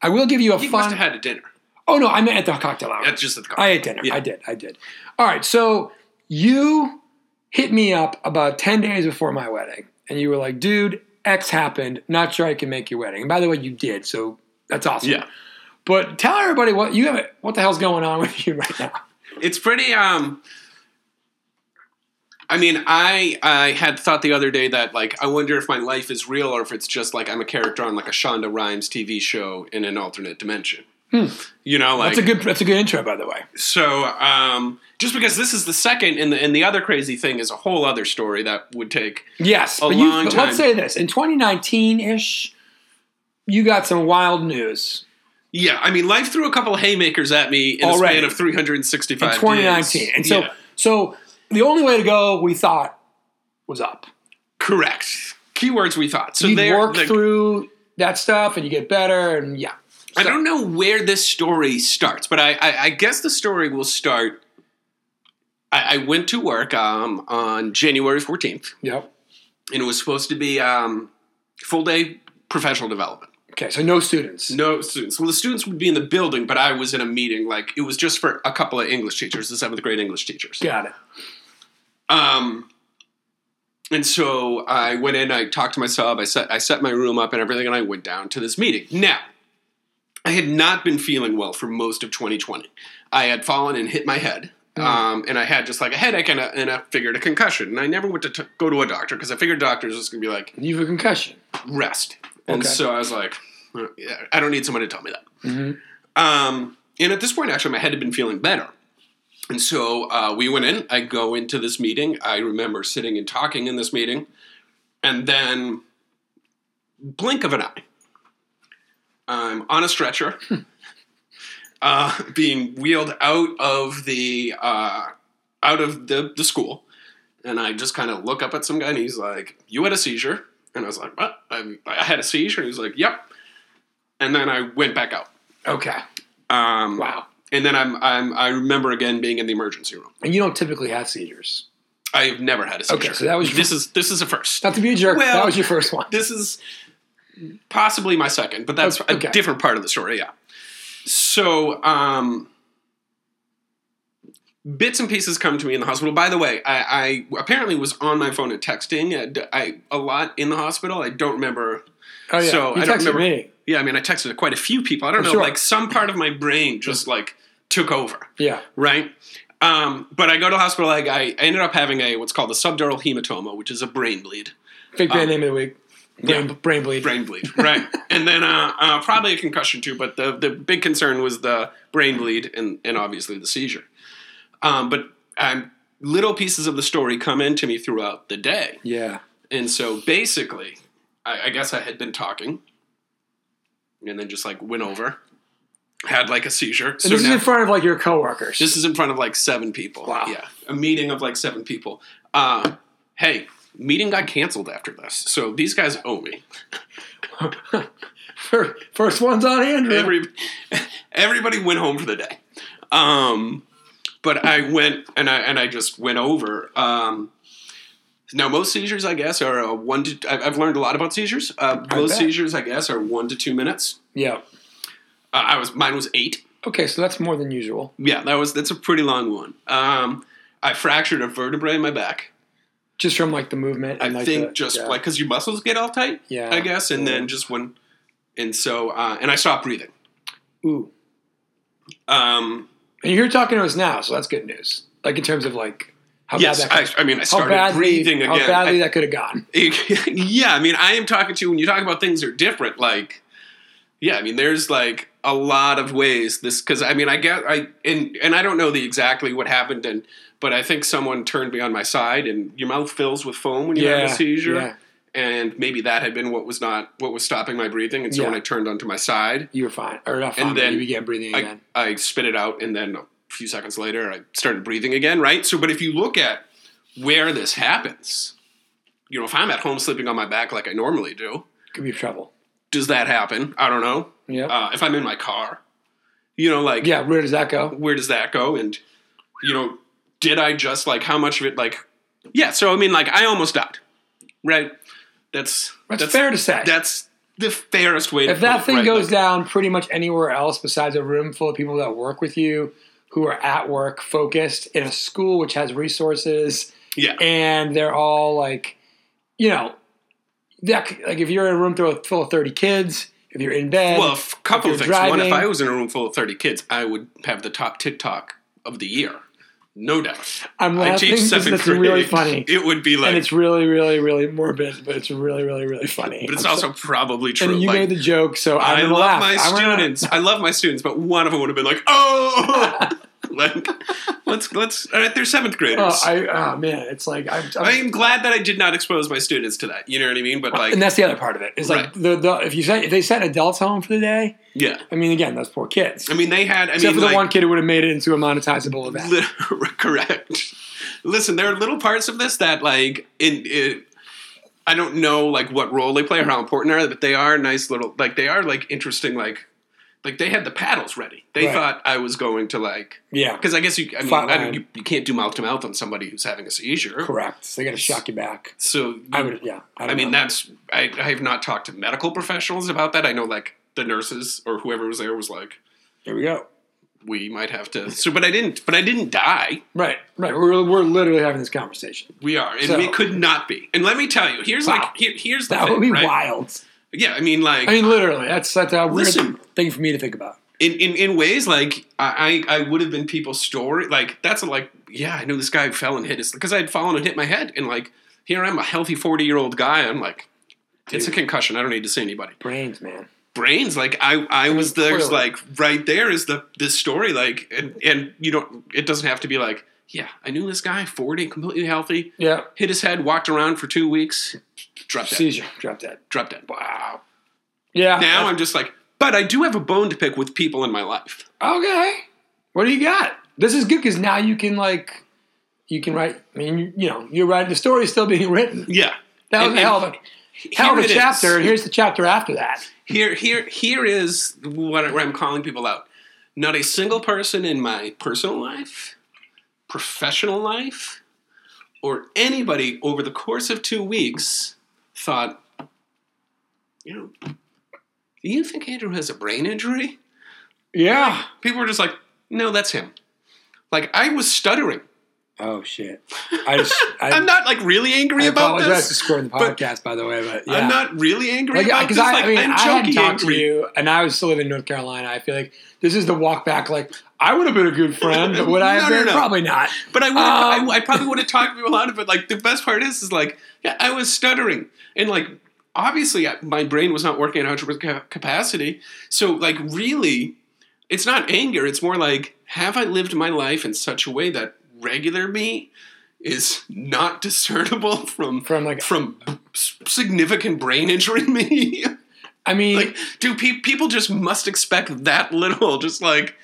[SPEAKER 2] I will give you a
[SPEAKER 3] You
[SPEAKER 2] fun.
[SPEAKER 3] must have had a dinner.
[SPEAKER 2] oh no, I meant at the cocktail hour.
[SPEAKER 3] That's just at the cocktail.
[SPEAKER 2] I ate dinner.
[SPEAKER 3] Yeah.
[SPEAKER 2] I did. I did. All right. So you hit me up about 10 days before my wedding, and you were like, dude, X happened. Not sure I can make your wedding. And by the way, you did. So that's awesome.
[SPEAKER 3] Yeah.
[SPEAKER 2] But tell everybody what you have. What the hell's going on with you right now?
[SPEAKER 3] It's pretty. Um, I mean, I I had thought the other day that like I wonder if my life is real or if it's just like I'm a character on like a Shonda Rhimes TV show in an alternate dimension. You know, like
[SPEAKER 2] Hmm. That's a good. That's a good intro, by the way.
[SPEAKER 3] so. Um, just because this is the second, and the and the other crazy thing is a whole other story that would take.
[SPEAKER 2] Yes,
[SPEAKER 3] A
[SPEAKER 2] but, you,
[SPEAKER 3] long
[SPEAKER 2] but let's say this: in 2019 ish, you got some wild news.
[SPEAKER 3] Yeah, I mean, life threw a couple of haymakers at me in
[SPEAKER 2] Already.
[SPEAKER 3] a span of 365
[SPEAKER 2] in 2019.
[SPEAKER 3] days.
[SPEAKER 2] And so,
[SPEAKER 3] Yeah.
[SPEAKER 2] so the only way to go, we thought, was up.
[SPEAKER 3] correct keywords we thought. So
[SPEAKER 2] you work through that stuff, and you get better, and yeah.
[SPEAKER 3] I don't know where this story starts, but I, I, I guess the story will start. I, I went to work um, on January 14th,
[SPEAKER 2] Yep.
[SPEAKER 3] and it was supposed to be um, full day professional development.
[SPEAKER 2] Okay, so no students.
[SPEAKER 3] No students. Well, the students would be in the building, but I was in a meeting. Like it was just for a couple of English teachers, the seventh grade English teachers.
[SPEAKER 2] Got it.
[SPEAKER 3] Um, and so I went in. I talked to my sub. I set I set my room up and everything, and I went down to this meeting. Now, I had not been feeling well for most of 2020. I had fallen and hit my head. Um, and I had just like a headache and, a, and I figured a concussion. And I never went to t- go to a doctor because I figured doctors was going to be like,
[SPEAKER 2] You have a concussion.
[SPEAKER 3] rest. And
[SPEAKER 2] Okay.
[SPEAKER 3] so I was like, "Uh, yeah, I don't need someone to tell me that.
[SPEAKER 2] Mhm.
[SPEAKER 3] Um, and at this point, actually, my head had been feeling better. And so uh, we went in. I go into this meeting. I remember sitting and talking in this meeting. And then, blink of an eye, I'm on a stretcher, uh, being wheeled out of the uh, out of the, the school. And I just kind of look up at some guy, and he's like, "You had a seizure." And I was like, "What? I, I had a seizure." And he's like, "Yep." And then I went back out.
[SPEAKER 2] Okay.
[SPEAKER 3] Um,
[SPEAKER 2] Wow.
[SPEAKER 3] And then I'm, I'm I remember again being in the emergency room.
[SPEAKER 2] And you don't typically have seizures.
[SPEAKER 3] I've never had a seizure.
[SPEAKER 2] Okay, so that was your-
[SPEAKER 3] this is this is a first.
[SPEAKER 2] Not to be a jerk,
[SPEAKER 3] Well-
[SPEAKER 2] that was your first one.
[SPEAKER 3] This is possibly my second, but that's
[SPEAKER 2] Okay.
[SPEAKER 3] a different part of the story. Yeah. So um, bits and pieces come to me in the hospital. By the way, I, I apparently was on my phone and texting uh, I, a lot in the hospital. I don't remember.
[SPEAKER 2] Oh yeah,
[SPEAKER 3] So,
[SPEAKER 2] you
[SPEAKER 3] I don't
[SPEAKER 2] texted
[SPEAKER 3] remember-
[SPEAKER 2] me.
[SPEAKER 3] Yeah, I mean, I texted quite a few people. I don't
[SPEAKER 2] I'm
[SPEAKER 3] know,
[SPEAKER 2] sure.
[SPEAKER 3] like some part of my brain just like took over.
[SPEAKER 2] Yeah.
[SPEAKER 3] right? Um, but I go to the hospital. Like I, I ended up having a what's called a subdural hematoma, which is a brain bleed.
[SPEAKER 2] Fake band name of the week. Brain,
[SPEAKER 3] yeah.
[SPEAKER 2] brain bleed.
[SPEAKER 3] Brain bleed, right? and then uh, uh, probably a concussion too. But the the big concern was the brain bleed and and obviously the seizure. Um, but um, little pieces of the story come into me throughout the day,
[SPEAKER 2] Yeah.
[SPEAKER 3] and so basically, I, I guess I had been talking, and then just like went over, had like a seizure.
[SPEAKER 2] And this is in front of like your coworkers.
[SPEAKER 3] This is in front of like seven people.
[SPEAKER 2] Wow.
[SPEAKER 3] Yeah. A meeting of like seven people. Uh, hey, meeting got canceled after this. So these guys owe me.
[SPEAKER 2] First one's on Andrew.
[SPEAKER 3] Every, everybody went home for the day. Um, but I went and I and I just went over. Um, now most seizures, I guess, are one to. I've I've learned a lot about seizures. Uh, most seizures, I guess, are one to two minutes.
[SPEAKER 2] Yeah.
[SPEAKER 3] Uh, I was mine was eight.
[SPEAKER 2] Okay, so that's more than usual.
[SPEAKER 3] Yeah, that was that's a pretty long one. Um, I fractured a vertebrae in my back.
[SPEAKER 2] Just from like the movement.
[SPEAKER 3] I
[SPEAKER 2] like,
[SPEAKER 3] think
[SPEAKER 2] the-
[SPEAKER 3] just
[SPEAKER 2] yeah.
[SPEAKER 3] like because your muscles get all tight,
[SPEAKER 2] Yeah.
[SPEAKER 3] I guess, and
[SPEAKER 2] Yeah.
[SPEAKER 3] then just when, and so uh, and I stopped breathing.
[SPEAKER 2] Ooh.
[SPEAKER 3] Um,
[SPEAKER 2] And you're talking to us now, so that's good news. Like in terms of like how
[SPEAKER 3] yes,
[SPEAKER 2] bad
[SPEAKER 3] I,
[SPEAKER 2] that
[SPEAKER 3] I mean I
[SPEAKER 2] how
[SPEAKER 3] started
[SPEAKER 2] badly,
[SPEAKER 3] breathing again.
[SPEAKER 2] How badly
[SPEAKER 3] I-
[SPEAKER 2] that could have gone.
[SPEAKER 3] yeah, I mean, I am talking to you when you talk about things that are different. Like, yeah, I mean, there's like a lot of ways this because I mean, I get I and and I don't know the exactly what happened, and but I think someone turned me on my side, and your mouth fills with foam when you have a seizure,
[SPEAKER 2] yeah.
[SPEAKER 3] and maybe that had been what was not what was stopping my breathing, and so when I turned onto my side,
[SPEAKER 2] You were fine. Or not
[SPEAKER 3] And
[SPEAKER 2] fine, but
[SPEAKER 3] then
[SPEAKER 2] you began breathing
[SPEAKER 3] I,
[SPEAKER 2] again.
[SPEAKER 3] I spit it out, and then a few seconds later, I started breathing again. Right. So, but if you look at where this happens, you know, if I'm at home sleeping on my back like I normally do,
[SPEAKER 2] Could be trouble.
[SPEAKER 3] Does that happen? I don't know.
[SPEAKER 2] Yeah.
[SPEAKER 3] Uh, if I'm in my car, you know, like
[SPEAKER 2] yeah, where does that go?
[SPEAKER 3] where does that go? And you know, did I just like how much of it? Like, yeah. So I mean, like I almost died. Right. That's
[SPEAKER 2] That's, fair to say.
[SPEAKER 3] That's the fairest way. to
[SPEAKER 2] if that
[SPEAKER 3] it,
[SPEAKER 2] thing
[SPEAKER 3] right?
[SPEAKER 2] goes
[SPEAKER 3] Like,
[SPEAKER 2] down pretty much anywhere else besides a room full of people that work with you who are at work focused in a school which has resources
[SPEAKER 3] yeah.
[SPEAKER 2] and they're all like you know that like if you're in a room full of- 30 kids if you're in bed
[SPEAKER 3] Well, a couple of things. One, if I was in a room full of 30 kids, I would have the top TikTok of the year. No doubt.
[SPEAKER 2] i'm laughing
[SPEAKER 3] teach
[SPEAKER 2] because
[SPEAKER 3] grade.
[SPEAKER 2] really funny
[SPEAKER 3] It would be like,
[SPEAKER 2] and it's really really really morbid but it's really really really funny
[SPEAKER 3] but it's
[SPEAKER 2] I'm
[SPEAKER 3] also probably true.
[SPEAKER 2] and you
[SPEAKER 3] like,
[SPEAKER 2] made the joke so i'm
[SPEAKER 3] I love
[SPEAKER 2] laugh
[SPEAKER 3] my
[SPEAKER 2] I'm gonna-
[SPEAKER 3] students. I love my students, but one of them would have been like, "Oh, like let's let's." All right, they're seventh graders.
[SPEAKER 2] oh, I, oh man it's like I'm, I'm
[SPEAKER 3] I am glad that I did not expose my students to that. You know what I mean? But like,
[SPEAKER 2] and that's the other part of it. Is like
[SPEAKER 3] Right.
[SPEAKER 2] the, the if you sent if they sent adults home for the day,
[SPEAKER 3] yeah.
[SPEAKER 2] I mean again those poor kids.
[SPEAKER 3] I mean, they had. I
[SPEAKER 2] Except
[SPEAKER 3] mean,
[SPEAKER 2] for the
[SPEAKER 3] like,
[SPEAKER 2] one kid who would have made it into a monetizable event.
[SPEAKER 3] Li- correct. Listen, there are little parts of this that like in, in I don't know like what role they play or how important they are, but they are nice little like they are like interesting like like they had the paddles ready. They
[SPEAKER 2] Right.
[SPEAKER 3] thought I was going to like
[SPEAKER 2] Yeah,
[SPEAKER 3] because I guess you I mean I don't, you, you can't do mouth to mouth on somebody who's having a seizure.
[SPEAKER 2] correct. So they got to shock you back.
[SPEAKER 3] So
[SPEAKER 2] I would, yeah. I,
[SPEAKER 3] I mean
[SPEAKER 2] know.
[SPEAKER 3] that's I, I have not talked to medical professionals about that. I know like the nurses or whoever was there was like
[SPEAKER 2] there we go.
[SPEAKER 3] we might have to. So but I didn't but I didn't die.
[SPEAKER 2] Right, right. We're we're literally having this conversation.
[SPEAKER 3] We are, and
[SPEAKER 2] So-
[SPEAKER 3] we could not be. And let me tell you, here's
[SPEAKER 2] Wow.
[SPEAKER 3] like here, here's the
[SPEAKER 2] That
[SPEAKER 3] thing,
[SPEAKER 2] would be
[SPEAKER 3] right?
[SPEAKER 2] wild.
[SPEAKER 3] Yeah, I mean, like
[SPEAKER 2] I mean, literally, that's that's weird
[SPEAKER 3] Listen.
[SPEAKER 2] Thing for me to think about.
[SPEAKER 3] in, in in ways like I I would have been people's story. Like that's like yeah, I know this guy fell and hit his because I had fallen and hit my head, and like here I'm a healthy forty year old guy. I'm like, it's a concussion. I don't need to see anybody.
[SPEAKER 2] Brains, man.
[SPEAKER 3] Brains, like I I was there's
[SPEAKER 2] clearly.
[SPEAKER 3] like right there is the this story like and and you don't it doesn't have to be like yeah I knew this guy forty completely healthy
[SPEAKER 2] Yeah,
[SPEAKER 3] hit his head walked around for two weeks dropped dead
[SPEAKER 2] seizure, drop dead.
[SPEAKER 3] dropped dead.
[SPEAKER 2] Wow. Yeah.
[SPEAKER 3] now I'm just like, but I do have a bone to pick with people in my life.
[SPEAKER 2] Okay. What do you got? This is good because now you can like, you can write. I mean, you, you know, you're writing. The story is still being written.
[SPEAKER 3] Yeah.
[SPEAKER 2] That was
[SPEAKER 3] And-
[SPEAKER 2] a hell of a hell of a
[SPEAKER 3] is.
[SPEAKER 2] chapter, and here's the chapter after that.
[SPEAKER 3] Here, here, here is what where I'm calling people out. Not a single person in my personal life, professional life, or anybody over the course of two weeks thought, you know, do you think Andrew has a brain injury?
[SPEAKER 2] Yeah.
[SPEAKER 3] People were just like, no, that's him. Like I was stuttering.
[SPEAKER 2] Oh shit. I just. I,
[SPEAKER 3] I'm not like really angry about this.
[SPEAKER 2] I apologize to score in the podcast, by the way, but yeah.
[SPEAKER 3] I'm not really angry
[SPEAKER 2] Like,
[SPEAKER 3] about this.
[SPEAKER 2] I,
[SPEAKER 3] Like,
[SPEAKER 2] I mean,
[SPEAKER 3] I'm
[SPEAKER 2] I hadn't talked to
[SPEAKER 3] angry.
[SPEAKER 2] you, and I was still living in North Carolina. I feel like this is the walk back. Like, I would have been a good friend, but would I have
[SPEAKER 3] No, no,
[SPEAKER 2] been?
[SPEAKER 3] no.
[SPEAKER 2] Probably not.
[SPEAKER 3] But I would,
[SPEAKER 2] Um,
[SPEAKER 3] I, I probably would have talked people out of it. Like the best part is, is like, yeah, I was stuttering, and like obviously I- my brain was not working at 100 ca- capacity. So like really, it's not anger. It's more like, have I lived my life in such a way that regular me is not discernible from
[SPEAKER 2] From like,
[SPEAKER 3] from s- significant brain injury me?
[SPEAKER 2] I mean,
[SPEAKER 3] like, do pe- people just must expect that little? Just like.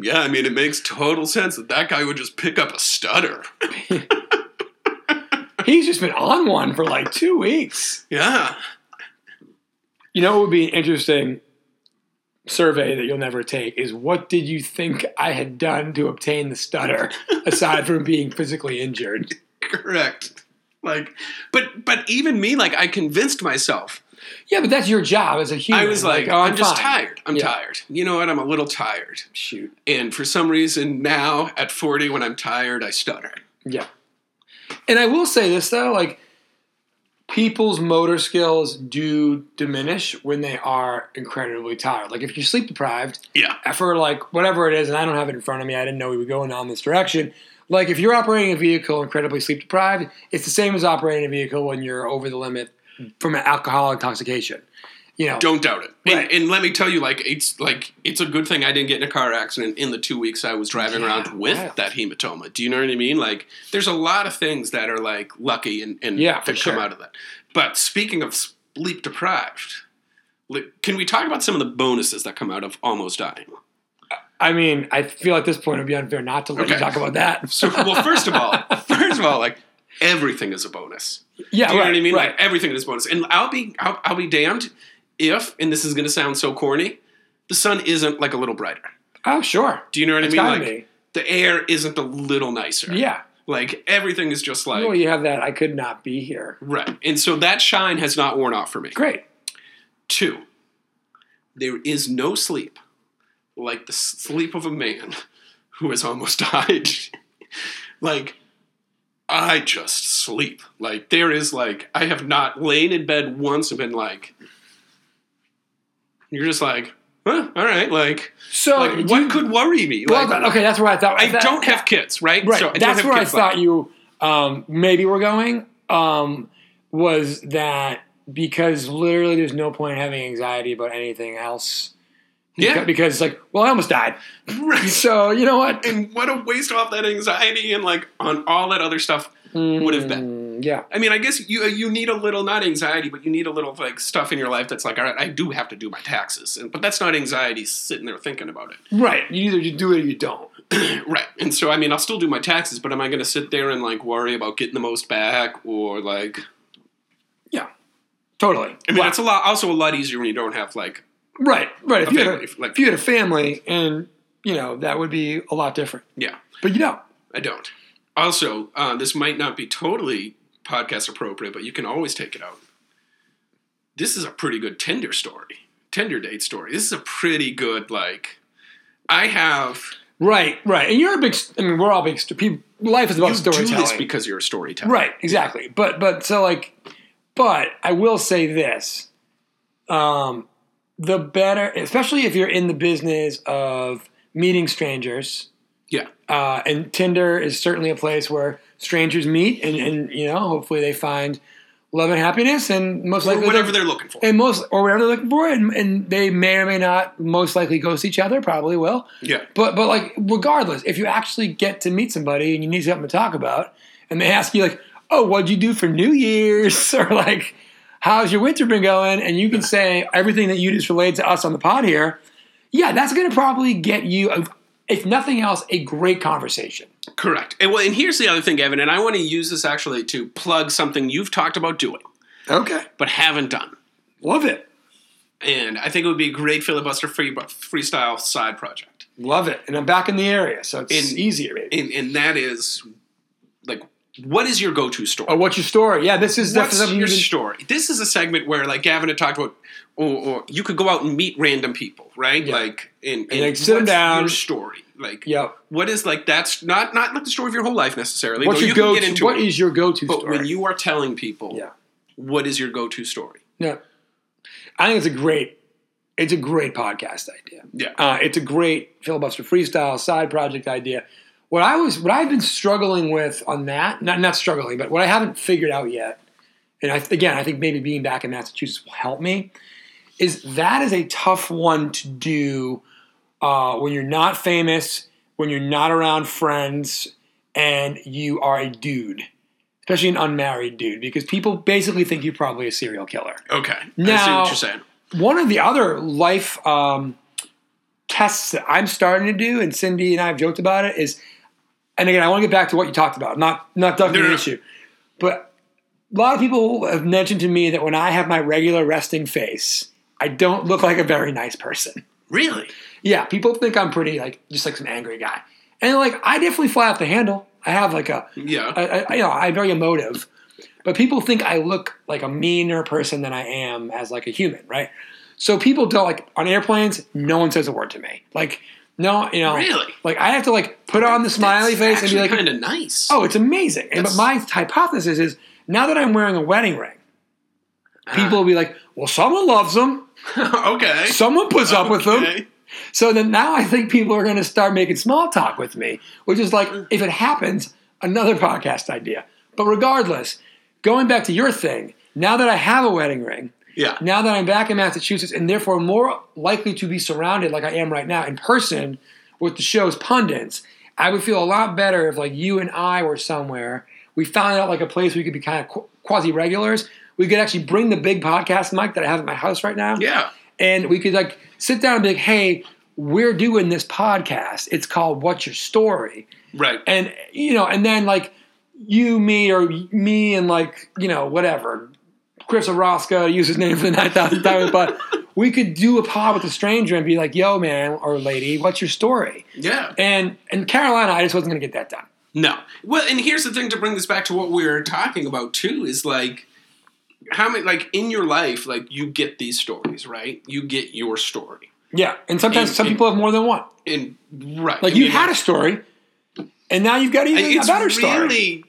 [SPEAKER 3] Yeah, I mean, it makes total sense that that guy would just pick up a stutter.
[SPEAKER 2] he's just been on one for like two weeks.
[SPEAKER 3] Yeah.
[SPEAKER 2] You know what would be an interesting? survey that you'll never take is what did you think I had done to obtain the stutter aside from being physically injured?
[SPEAKER 3] Correct. Like, but but even me, like, I convinced myself.
[SPEAKER 2] Yeah, but that's your job as a human.
[SPEAKER 3] I was like,
[SPEAKER 2] oh,
[SPEAKER 3] I'm, just
[SPEAKER 2] fine.
[SPEAKER 3] tired. I'm
[SPEAKER 2] Yeah.
[SPEAKER 3] tired. You know what? I'm a little tired.
[SPEAKER 2] Shoot.
[SPEAKER 3] And for some reason now at 40 when I'm tired, I stutter.
[SPEAKER 2] Yeah. And I will say this though, like people's motor skills do diminish when they are incredibly tired. Like if you're sleep deprived,
[SPEAKER 3] Yeah.
[SPEAKER 2] for like whatever it is, and I don't have it in front of me, I didn't know we were going down this direction. Like if you're operating a vehicle incredibly sleep deprived, it's the same as operating a vehicle when you're over the limit from an alcohol intoxication. You know,
[SPEAKER 3] Don't doubt it. And,
[SPEAKER 2] Right.
[SPEAKER 3] and let me tell you, like it's like it's a good thing I didn't get in a car accident in the two weeks I was driving
[SPEAKER 2] Yeah,
[SPEAKER 3] around with that hematoma. Do you know what I mean? Like there's a lot of things that are like lucky and, and
[SPEAKER 2] Yeah,
[SPEAKER 3] that come
[SPEAKER 2] sure.
[SPEAKER 3] out of that. But speaking of sleep deprived, like, can we talk about some of the bonuses that come out of almost dying?
[SPEAKER 2] I mean, I feel at this point it'd be unfair not to let you talk about that.
[SPEAKER 3] So, well, first of all, first of all, like everything is a bonus.
[SPEAKER 2] yeah,
[SPEAKER 3] Do you
[SPEAKER 2] right,
[SPEAKER 3] know what I mean?
[SPEAKER 2] Right.
[SPEAKER 3] Like everything is bonus. And I'll be I'll, I'll be damned if, and this is going to sound so corny, the sun isn't like a little brighter.
[SPEAKER 2] oh, sure.
[SPEAKER 3] Do you know what
[SPEAKER 2] It's
[SPEAKER 3] I mean? Like
[SPEAKER 2] be.
[SPEAKER 3] the air isn't a little nicer.
[SPEAKER 2] Yeah.
[SPEAKER 3] Like everything is just like
[SPEAKER 2] well, you have that. I could not be here.
[SPEAKER 3] right. And so that shine has not worn off for me.
[SPEAKER 2] Great.
[SPEAKER 3] Two, there is no sleep like the sleep of a man who has almost died. like I just sleep. Like there is like I have not lain in bed once and been like you're just like, huh, all right, like
[SPEAKER 2] So,
[SPEAKER 3] like what
[SPEAKER 2] you-
[SPEAKER 3] could worry me?
[SPEAKER 2] well,
[SPEAKER 3] Like,
[SPEAKER 2] okay, that's where I thought.
[SPEAKER 3] I
[SPEAKER 2] that-
[SPEAKER 3] don't have kids, right?
[SPEAKER 2] Right.
[SPEAKER 3] So I
[SPEAKER 2] That's where I thought you um, maybe were going. Um, was that because literally there's no point in having anxiety about anything else.
[SPEAKER 3] Yeah.
[SPEAKER 2] Because it's like, well, I almost died.
[SPEAKER 3] Right.
[SPEAKER 2] So you know what?
[SPEAKER 3] And what a waste off that anxiety and like on all that other stuff would have been.
[SPEAKER 2] Yeah.
[SPEAKER 3] I mean, I guess you you need a little not anxiety, but you need a little like stuff in your life that's like, all right, I do have to do my taxes, and, but that's not anxiety sitting there thinking about it.
[SPEAKER 2] Right. You either you do it or you don't.
[SPEAKER 3] right? And so, I mean, I'll still do my taxes, but am I going to sit there and like worry about getting the most back or like? Yeah.
[SPEAKER 2] Totally.
[SPEAKER 3] I mean,
[SPEAKER 2] Wow.
[SPEAKER 3] it's a lot also a lot easier when you don't have like
[SPEAKER 2] right. Right. If you, had a,
[SPEAKER 3] like-
[SPEAKER 2] if you had a family, and you know that would be a lot different.
[SPEAKER 3] yeah,
[SPEAKER 2] But you don't.
[SPEAKER 3] I don't. Also, uh, this might not be totally podcast appropriate, but you can always take it out. This is a pretty good Tinder story, Tinder date story. This is a pretty good like. I have
[SPEAKER 2] Right. Right. And you're a big. I mean, we're all big. People, life is about
[SPEAKER 3] you do
[SPEAKER 2] storytelling.
[SPEAKER 3] this because you're a storyteller,
[SPEAKER 2] Right, exactly. But but so like but I will say this. Um the better especially if you're in the business of meeting strangers.
[SPEAKER 3] Yeah.
[SPEAKER 2] Uh, and Tinder is certainly a place where strangers meet and, and you know, hopefully they find love and happiness and most
[SPEAKER 3] Or
[SPEAKER 2] likely
[SPEAKER 3] whatever
[SPEAKER 2] they'll-
[SPEAKER 3] they're looking for.
[SPEAKER 2] and most or whatever they're looking for and, and they may or may not most likely ghost each other, probably will.
[SPEAKER 3] Yeah,
[SPEAKER 2] But but like regardless, if you actually get to meet somebody and you need something to talk about, and they ask you like, "Oh, what'd you do for New Year's?" or like, "How's your winter been going?" and you can say everything that you just relayed to us on the pod here, yeah, that's going to probably get you, if nothing else, a great conversation.
[SPEAKER 3] correct. And well, and here's the other thing, Evan, and I want to use this actually to plug something you've talked about doing
[SPEAKER 2] Okay,
[SPEAKER 3] but haven't done.
[SPEAKER 2] love it,
[SPEAKER 3] And I think it would be a great filibuster free freestyle side project.
[SPEAKER 2] love it, and I'm back in the area, so it's
[SPEAKER 3] In-
[SPEAKER 2] easier. Maybe.
[SPEAKER 3] And and that is like what is your go-to story?
[SPEAKER 2] oh, what's your story? Yeah, this is
[SPEAKER 3] What's
[SPEAKER 2] definitely
[SPEAKER 3] your
[SPEAKER 2] you've been-
[SPEAKER 3] story? This is a segment where, like Gavin had talked about, or, or you could go out and meet random people, right?
[SPEAKER 2] Yeah.
[SPEAKER 3] Like, and,
[SPEAKER 2] And, like, sit 'em
[SPEAKER 3] what's
[SPEAKER 2] down.
[SPEAKER 3] Your story, like,
[SPEAKER 2] Yep.
[SPEAKER 3] what is like that's not not like the story of your whole life necessarily.
[SPEAKER 2] What's your
[SPEAKER 3] you
[SPEAKER 2] go?
[SPEAKER 3] can get into
[SPEAKER 2] What
[SPEAKER 3] it.
[SPEAKER 2] is your go-to
[SPEAKER 3] but
[SPEAKER 2] story?
[SPEAKER 3] when you are telling people,
[SPEAKER 2] yeah.
[SPEAKER 3] what is your go-to story?
[SPEAKER 2] Yeah. I think it's a great, it's a great podcast idea.
[SPEAKER 3] Yeah.
[SPEAKER 2] Uh, it's a great filibuster freestyle side project idea. What I was, what I've been struggling with on that, not not struggling, but what I haven't figured out yet, and I, again, I think maybe being back in Massachusetts will help me, is that is a tough one to do uh, when you're not famous, when you're not around friends, and you are a dude, especially an unmarried dude, because people basically think you're probably a serial killer
[SPEAKER 3] Okay, I see
[SPEAKER 2] Now-
[SPEAKER 3] what you're saying.
[SPEAKER 2] one of the other life um, tests that I'm starting to do, and Cindy and I have joked about it, is, and again, I want to get back to what you talked about, not not ducking
[SPEAKER 3] No, no,
[SPEAKER 2] the
[SPEAKER 3] no.
[SPEAKER 2] issue, but a lot of people have mentioned to me that when I have my regular resting face, I don't look like a very nice person.
[SPEAKER 3] Really?
[SPEAKER 2] Yeah, people think I'm pretty like just like some angry guy, and like I definitely fly off the handle. I have like a,
[SPEAKER 3] Yeah.
[SPEAKER 2] I, I, you know, I'm very emotive, but people think I look like a meaner person than I am as like a human, right? So people don't like on airplanes. No one says a word to me. Like no, you know,
[SPEAKER 3] Really?
[SPEAKER 2] Like I have to like put on the smiley face and be like,
[SPEAKER 3] kind of nice.
[SPEAKER 2] oh, it's amazing. And, but my hypothesis is now that I'm wearing a wedding ring, people will be like, well, someone loves them,
[SPEAKER 3] okay.
[SPEAKER 2] someone puts up with them. So then now I think people are going to start making small talk with me, which is like, if it happens, another podcast idea. But regardless, going back to your thing, now that I have a wedding ring,
[SPEAKER 3] Yeah.
[SPEAKER 2] now that I'm back in Massachusetts and therefore more likely to be surrounded like I am right now in person with the show's pundits, I would feel a lot better if like you and I were somewhere. We found out like a place where we could be kind of quasi regulars. We could actually bring the big podcast mic that I have at my house right now
[SPEAKER 3] Yeah.
[SPEAKER 2] and we could like sit down and be like, "Hey, we're doing this podcast. It's called What's Your Story?"
[SPEAKER 3] Right.
[SPEAKER 2] And you know, and then like you, me, or me, and like you know, whatever, Chris Orozco, to use his name for the nine thousand times, but we could do a pod with a stranger and be like, "Yo, man or lady, what's your story?"
[SPEAKER 3] yeah.
[SPEAKER 2] And and Carolina, I just wasn't gonna get that done.
[SPEAKER 3] No. Well, and here's the thing to bring this back to what we were talking about too is like how many like in your life like you get these stories, right? You get your story.
[SPEAKER 2] Yeah, and sometimes
[SPEAKER 3] And-
[SPEAKER 2] some
[SPEAKER 3] and-
[SPEAKER 2] people have more than one.
[SPEAKER 3] And right.
[SPEAKER 2] Like
[SPEAKER 3] I
[SPEAKER 2] you
[SPEAKER 3] mean,
[SPEAKER 2] had a story, and now you've got even a better story.
[SPEAKER 3] really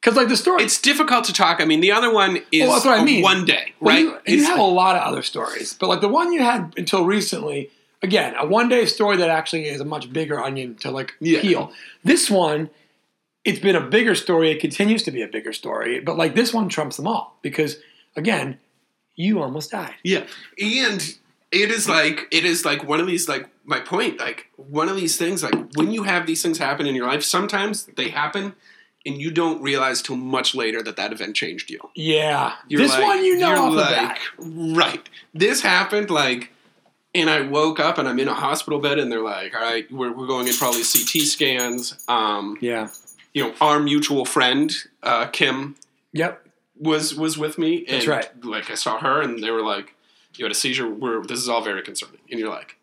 [SPEAKER 2] Because like the story,
[SPEAKER 3] it's difficult to talk. I mean, the other one is
[SPEAKER 2] Well, I mean.
[SPEAKER 3] one day,
[SPEAKER 2] Well,
[SPEAKER 3] right?
[SPEAKER 2] you, you
[SPEAKER 3] It's-
[SPEAKER 2] have a lot of other stories, but like the one you had until recently, again, a one day story that actually is a much bigger onion to like
[SPEAKER 3] Yeah.
[SPEAKER 2] peel. This one, it's been a bigger story. It continues to be a bigger story, but like this one trumps them all because, again, you almost died.
[SPEAKER 3] Yeah, and it is like it is like one of these like my point like one of these things like when you have these things happen in your life, sometimes they happen and you don't realize till much later that that event changed you.
[SPEAKER 2] Yeah,
[SPEAKER 3] You're
[SPEAKER 2] this
[SPEAKER 3] like-
[SPEAKER 2] one you know off the
[SPEAKER 3] like,
[SPEAKER 2] bat.
[SPEAKER 3] right? This happened like. And I woke up and I'm in a hospital bed, and they're like, "All right, we're, we're going in these CT scans." Um,
[SPEAKER 2] Yeah.
[SPEAKER 3] you know, our mutual friend uh, Kim
[SPEAKER 2] Yep.
[SPEAKER 3] Was was with me, and
[SPEAKER 2] That's right.
[SPEAKER 3] like I saw her, and they were like, "You had a seizure. We're this is all very concerning." And you're like,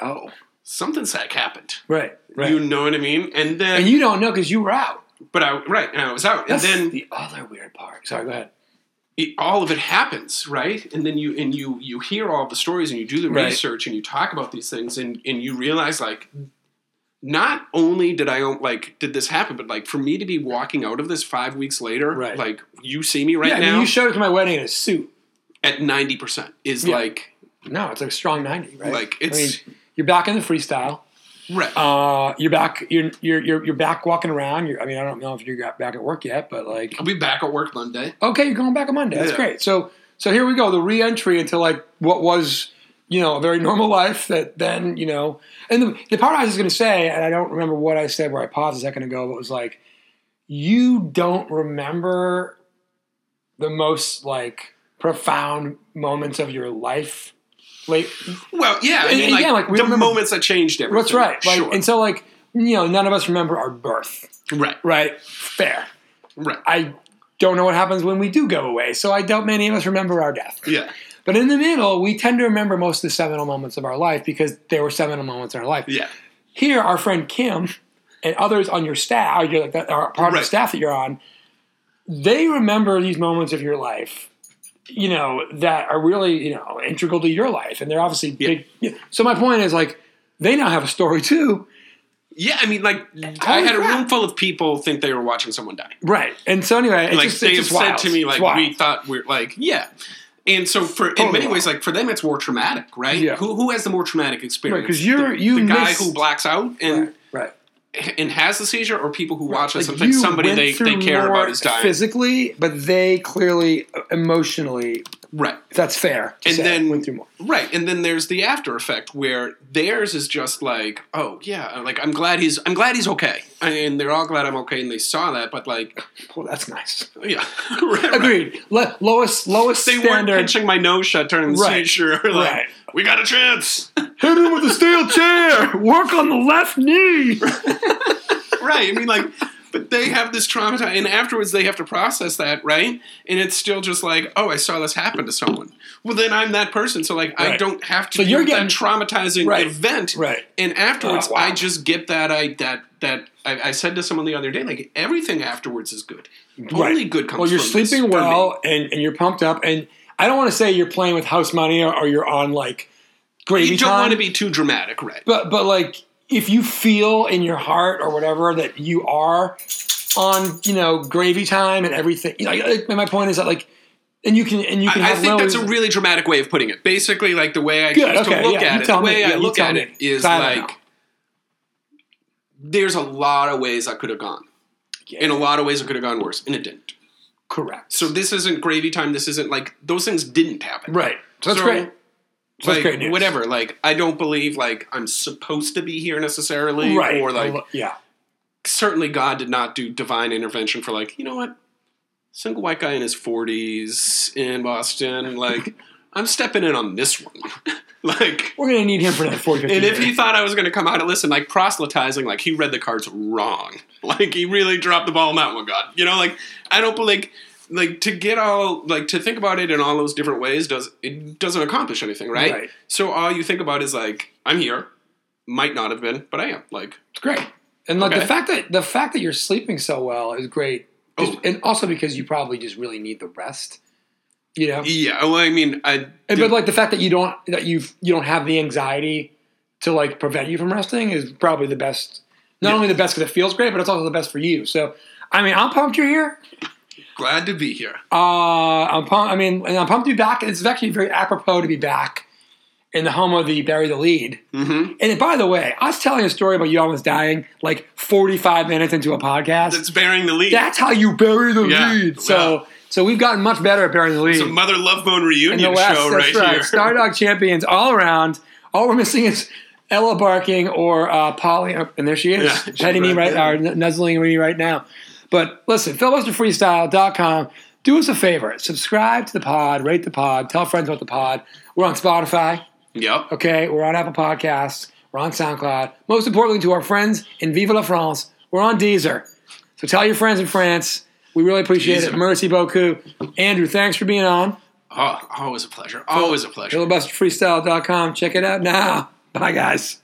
[SPEAKER 2] Oh.
[SPEAKER 3] "Something sick happened."
[SPEAKER 2] Right. Right.
[SPEAKER 3] You know what I mean? And then,
[SPEAKER 2] and you don't know because you were out.
[SPEAKER 3] but I right, and I was out,
[SPEAKER 2] That's
[SPEAKER 3] and then
[SPEAKER 2] the other weird part. Sorry, go ahead.
[SPEAKER 3] it, all of it happens, right? And then you and you you hear all the stories, and you do the
[SPEAKER 2] Right.
[SPEAKER 3] research, and you talk about these things, and and you realize like. Not only did I like did this happen, but like for me to be walking out of this five weeks later,
[SPEAKER 2] Right.
[SPEAKER 3] like you see me right
[SPEAKER 2] yeah, I mean,
[SPEAKER 3] now
[SPEAKER 2] you showed up to my wedding in a suit.
[SPEAKER 3] at ninety percent is
[SPEAKER 2] Yeah.
[SPEAKER 3] like
[SPEAKER 2] No, it's like a strong ninety, right?
[SPEAKER 3] Like,
[SPEAKER 2] I
[SPEAKER 3] it's-
[SPEAKER 2] mean, you're back in the freestyle.
[SPEAKER 3] right.
[SPEAKER 2] Uh, you're back. You're you're you're, you're back walking around. You're, I mean, I don't know if you're back at work yet, but like,
[SPEAKER 3] I'll be back at work Monday.
[SPEAKER 2] okay, you're going back on Monday. That's
[SPEAKER 3] Yeah.
[SPEAKER 2] great. So so here we go. The re-entry into like what was you know a very normal life that then you know. And the, the part I was going to say, and I don't remember what I said where I paused a second ago, but it was like, you don't remember the most like profound moments of your life. Like,
[SPEAKER 3] Well, yeah, I mean,
[SPEAKER 2] and
[SPEAKER 3] like,
[SPEAKER 2] again, like, we
[SPEAKER 3] the
[SPEAKER 2] remember-
[SPEAKER 3] moments that changed everything.
[SPEAKER 2] That's right. Like,
[SPEAKER 3] sure.
[SPEAKER 2] And so, like, you know, none of us remember our birth,
[SPEAKER 3] right,
[SPEAKER 2] right? Fair.
[SPEAKER 3] right.
[SPEAKER 2] I don't know what happens when we do go away, so I doubt many of us remember our death.
[SPEAKER 3] Yeah,
[SPEAKER 2] But in the middle, we tend to remember most of the seminal moments of our life because there were seminal moments in our life.
[SPEAKER 3] yeah,
[SPEAKER 2] Here, our friend Kim and others on your staff, you're like that are part of the staff that you're on, they remember these moments of your life, you know, that are really, you know, integral to your life. And they're obviously big. So my point is like, they now have a story too.
[SPEAKER 3] yeah. I mean, like, I had a room full of people think they were watching someone die.
[SPEAKER 2] Right. And so anyway, it's
[SPEAKER 3] like
[SPEAKER 2] just,
[SPEAKER 3] they have
[SPEAKER 2] just
[SPEAKER 3] said
[SPEAKER 2] wild.
[SPEAKER 3] to me, like, we thought we're like, yeah. And so, for in
[SPEAKER 2] Totally
[SPEAKER 3] many ways, like for them, it's more traumatic, right?
[SPEAKER 2] Yeah.
[SPEAKER 3] Who who has the more traumatic experience?
[SPEAKER 2] Right, 'cause you're-
[SPEAKER 3] the,
[SPEAKER 2] you
[SPEAKER 3] the guy
[SPEAKER 2] miss-
[SPEAKER 3] who blacks out and
[SPEAKER 2] right. right.
[SPEAKER 3] and has the seizure, or people who watch it.
[SPEAKER 2] Like, you
[SPEAKER 3] somebody they, they care about is dying,
[SPEAKER 2] physically, but they clearly uh, emotionally.
[SPEAKER 3] Right?
[SPEAKER 2] That's fair.
[SPEAKER 3] And then-
[SPEAKER 2] went through more.
[SPEAKER 3] Right, and then there's the after effect where theirs is just like, oh yeah, like I'm glad he's I'm glad he's okay, and they're all glad I'm okay, and they saw that, but like,
[SPEAKER 2] Well, that's nice.
[SPEAKER 3] yeah, right, right.
[SPEAKER 2] Agreed. Le- lowest lowest
[SPEAKER 3] They weren't
[SPEAKER 2] standard.
[SPEAKER 3] pinching my nose shut during the
[SPEAKER 2] Right,
[SPEAKER 3] seizure. Like,
[SPEAKER 2] right.
[SPEAKER 3] we got a chance,
[SPEAKER 2] Hit him with a steel chair. Work on the left knee.
[SPEAKER 3] right? I mean, like, but they have this trauma, and afterwards they have to process that, right? And it's still just like, oh, I saw this happen to someone. Well, then I'm that person, so like I don't have to.
[SPEAKER 2] So you're getting-
[SPEAKER 3] that traumatizing
[SPEAKER 2] Right.
[SPEAKER 3] event,
[SPEAKER 2] Right.
[SPEAKER 3] And afterwards,
[SPEAKER 2] Oh, wow.
[SPEAKER 3] I just get that I that that I, I said to someone the other day, like everything afterwards is good. Only good comes.
[SPEAKER 2] Well, you're sleeping well and, and you're pumped up. And I don't want to say you're playing with house money or, or you're on like gravy
[SPEAKER 3] You don't
[SPEAKER 2] time.
[SPEAKER 3] want to be too dramatic, right?
[SPEAKER 2] but but like if you feel in your heart or whatever that you are on you know gravy time and everything. You know, like, my point is that like and you can and you can
[SPEAKER 3] I, I think that's a really dramatic way of putting it. Basically, like the way I
[SPEAKER 2] Good, okay,
[SPEAKER 3] to look
[SPEAKER 2] yeah,
[SPEAKER 3] at it, the
[SPEAKER 2] tell me,
[SPEAKER 3] way
[SPEAKER 2] yeah,
[SPEAKER 3] I look at
[SPEAKER 2] me.
[SPEAKER 3] it is like there's a lot of ways I could have gone. In a lot of ways, it could have gone worse, and it didn't.
[SPEAKER 2] correct.
[SPEAKER 3] So this isn't gravy time. This isn't like those things didn't happen.
[SPEAKER 2] right. So that's
[SPEAKER 3] So,
[SPEAKER 2] great.
[SPEAKER 3] Like whatever. Like I don't believe like I'm supposed to be here necessarily,
[SPEAKER 2] Right.
[SPEAKER 3] or like oh,
[SPEAKER 2] yeah.
[SPEAKER 3] certainly God did not do divine intervention for like you know what single white guy in his 40s in Boston. Like I'm stepping in on this one. like
[SPEAKER 2] We're gonna need him for another 40, 50
[SPEAKER 3] And if he thought I was going to come out and listen, like proselytizing, like he read the cards wrong. Like he really dropped the ball on that one, God. You know, like I don't believe, like to get all, like to think about it in all those different ways does it doesn't accomplish anything, right?
[SPEAKER 2] Right.
[SPEAKER 3] So all you think about is like I'm here, might not have been, but I am. Like
[SPEAKER 2] It's great. And like
[SPEAKER 3] Okay.
[SPEAKER 2] the fact that the fact that you're sleeping so well is great. Oh. Just-
[SPEAKER 3] Oh.
[SPEAKER 2] and also because you probably just really need the rest. You know?
[SPEAKER 3] yeah, well, I mean, I
[SPEAKER 2] And, but like the fact that you don't that you you don't have the anxiety to like prevent you from resting is probably the best. Not
[SPEAKER 3] Yeah.
[SPEAKER 2] only the best because it feels great, but it's also the best for you. So, I mean, I'm pumped you're here.
[SPEAKER 3] Glad to be here.
[SPEAKER 2] Uh, I'm pumped. I mean, and I'm pumped to be back. It's actually very apropos to be back in the home of the bury the lead.
[SPEAKER 3] Mm-hmm.
[SPEAKER 2] And by the way, I was telling a story about you almost dying like 45 minutes into a podcast.
[SPEAKER 3] That's bearing the lead.
[SPEAKER 2] That's how you bury the
[SPEAKER 3] Yeah,
[SPEAKER 2] lead. So, so we've gotten much better at burying the lead.
[SPEAKER 3] it's a Mother Love Bone reunion
[SPEAKER 2] West.
[SPEAKER 3] show right,
[SPEAKER 2] right.
[SPEAKER 3] here.
[SPEAKER 2] Stardog champions all around. All we're missing is Ella barking or uh, Polly, oh, and there she is,
[SPEAKER 3] Yeah,
[SPEAKER 2] petting me
[SPEAKER 3] right
[SPEAKER 2] right, or nuzzling me right now. But listen, filibusterfreestyle.com. Do us a favor, subscribe to the pod, rate the pod, tell friends about the pod. We're on Spotify.
[SPEAKER 3] Yep.
[SPEAKER 2] Okay, we're on Apple Podcasts. We're on SoundCloud. Most importantly, to our friends in Viva la France, we're on Deezer. So tell your friends in France. We really appreciate it.
[SPEAKER 3] Deezer.
[SPEAKER 2] Merci beaucoup. Andrew, thanks for being on.
[SPEAKER 3] Oh, always a pleasure. Always a pleasure.
[SPEAKER 2] filibusterfreestyle.com. Check it out now. Bye, guys.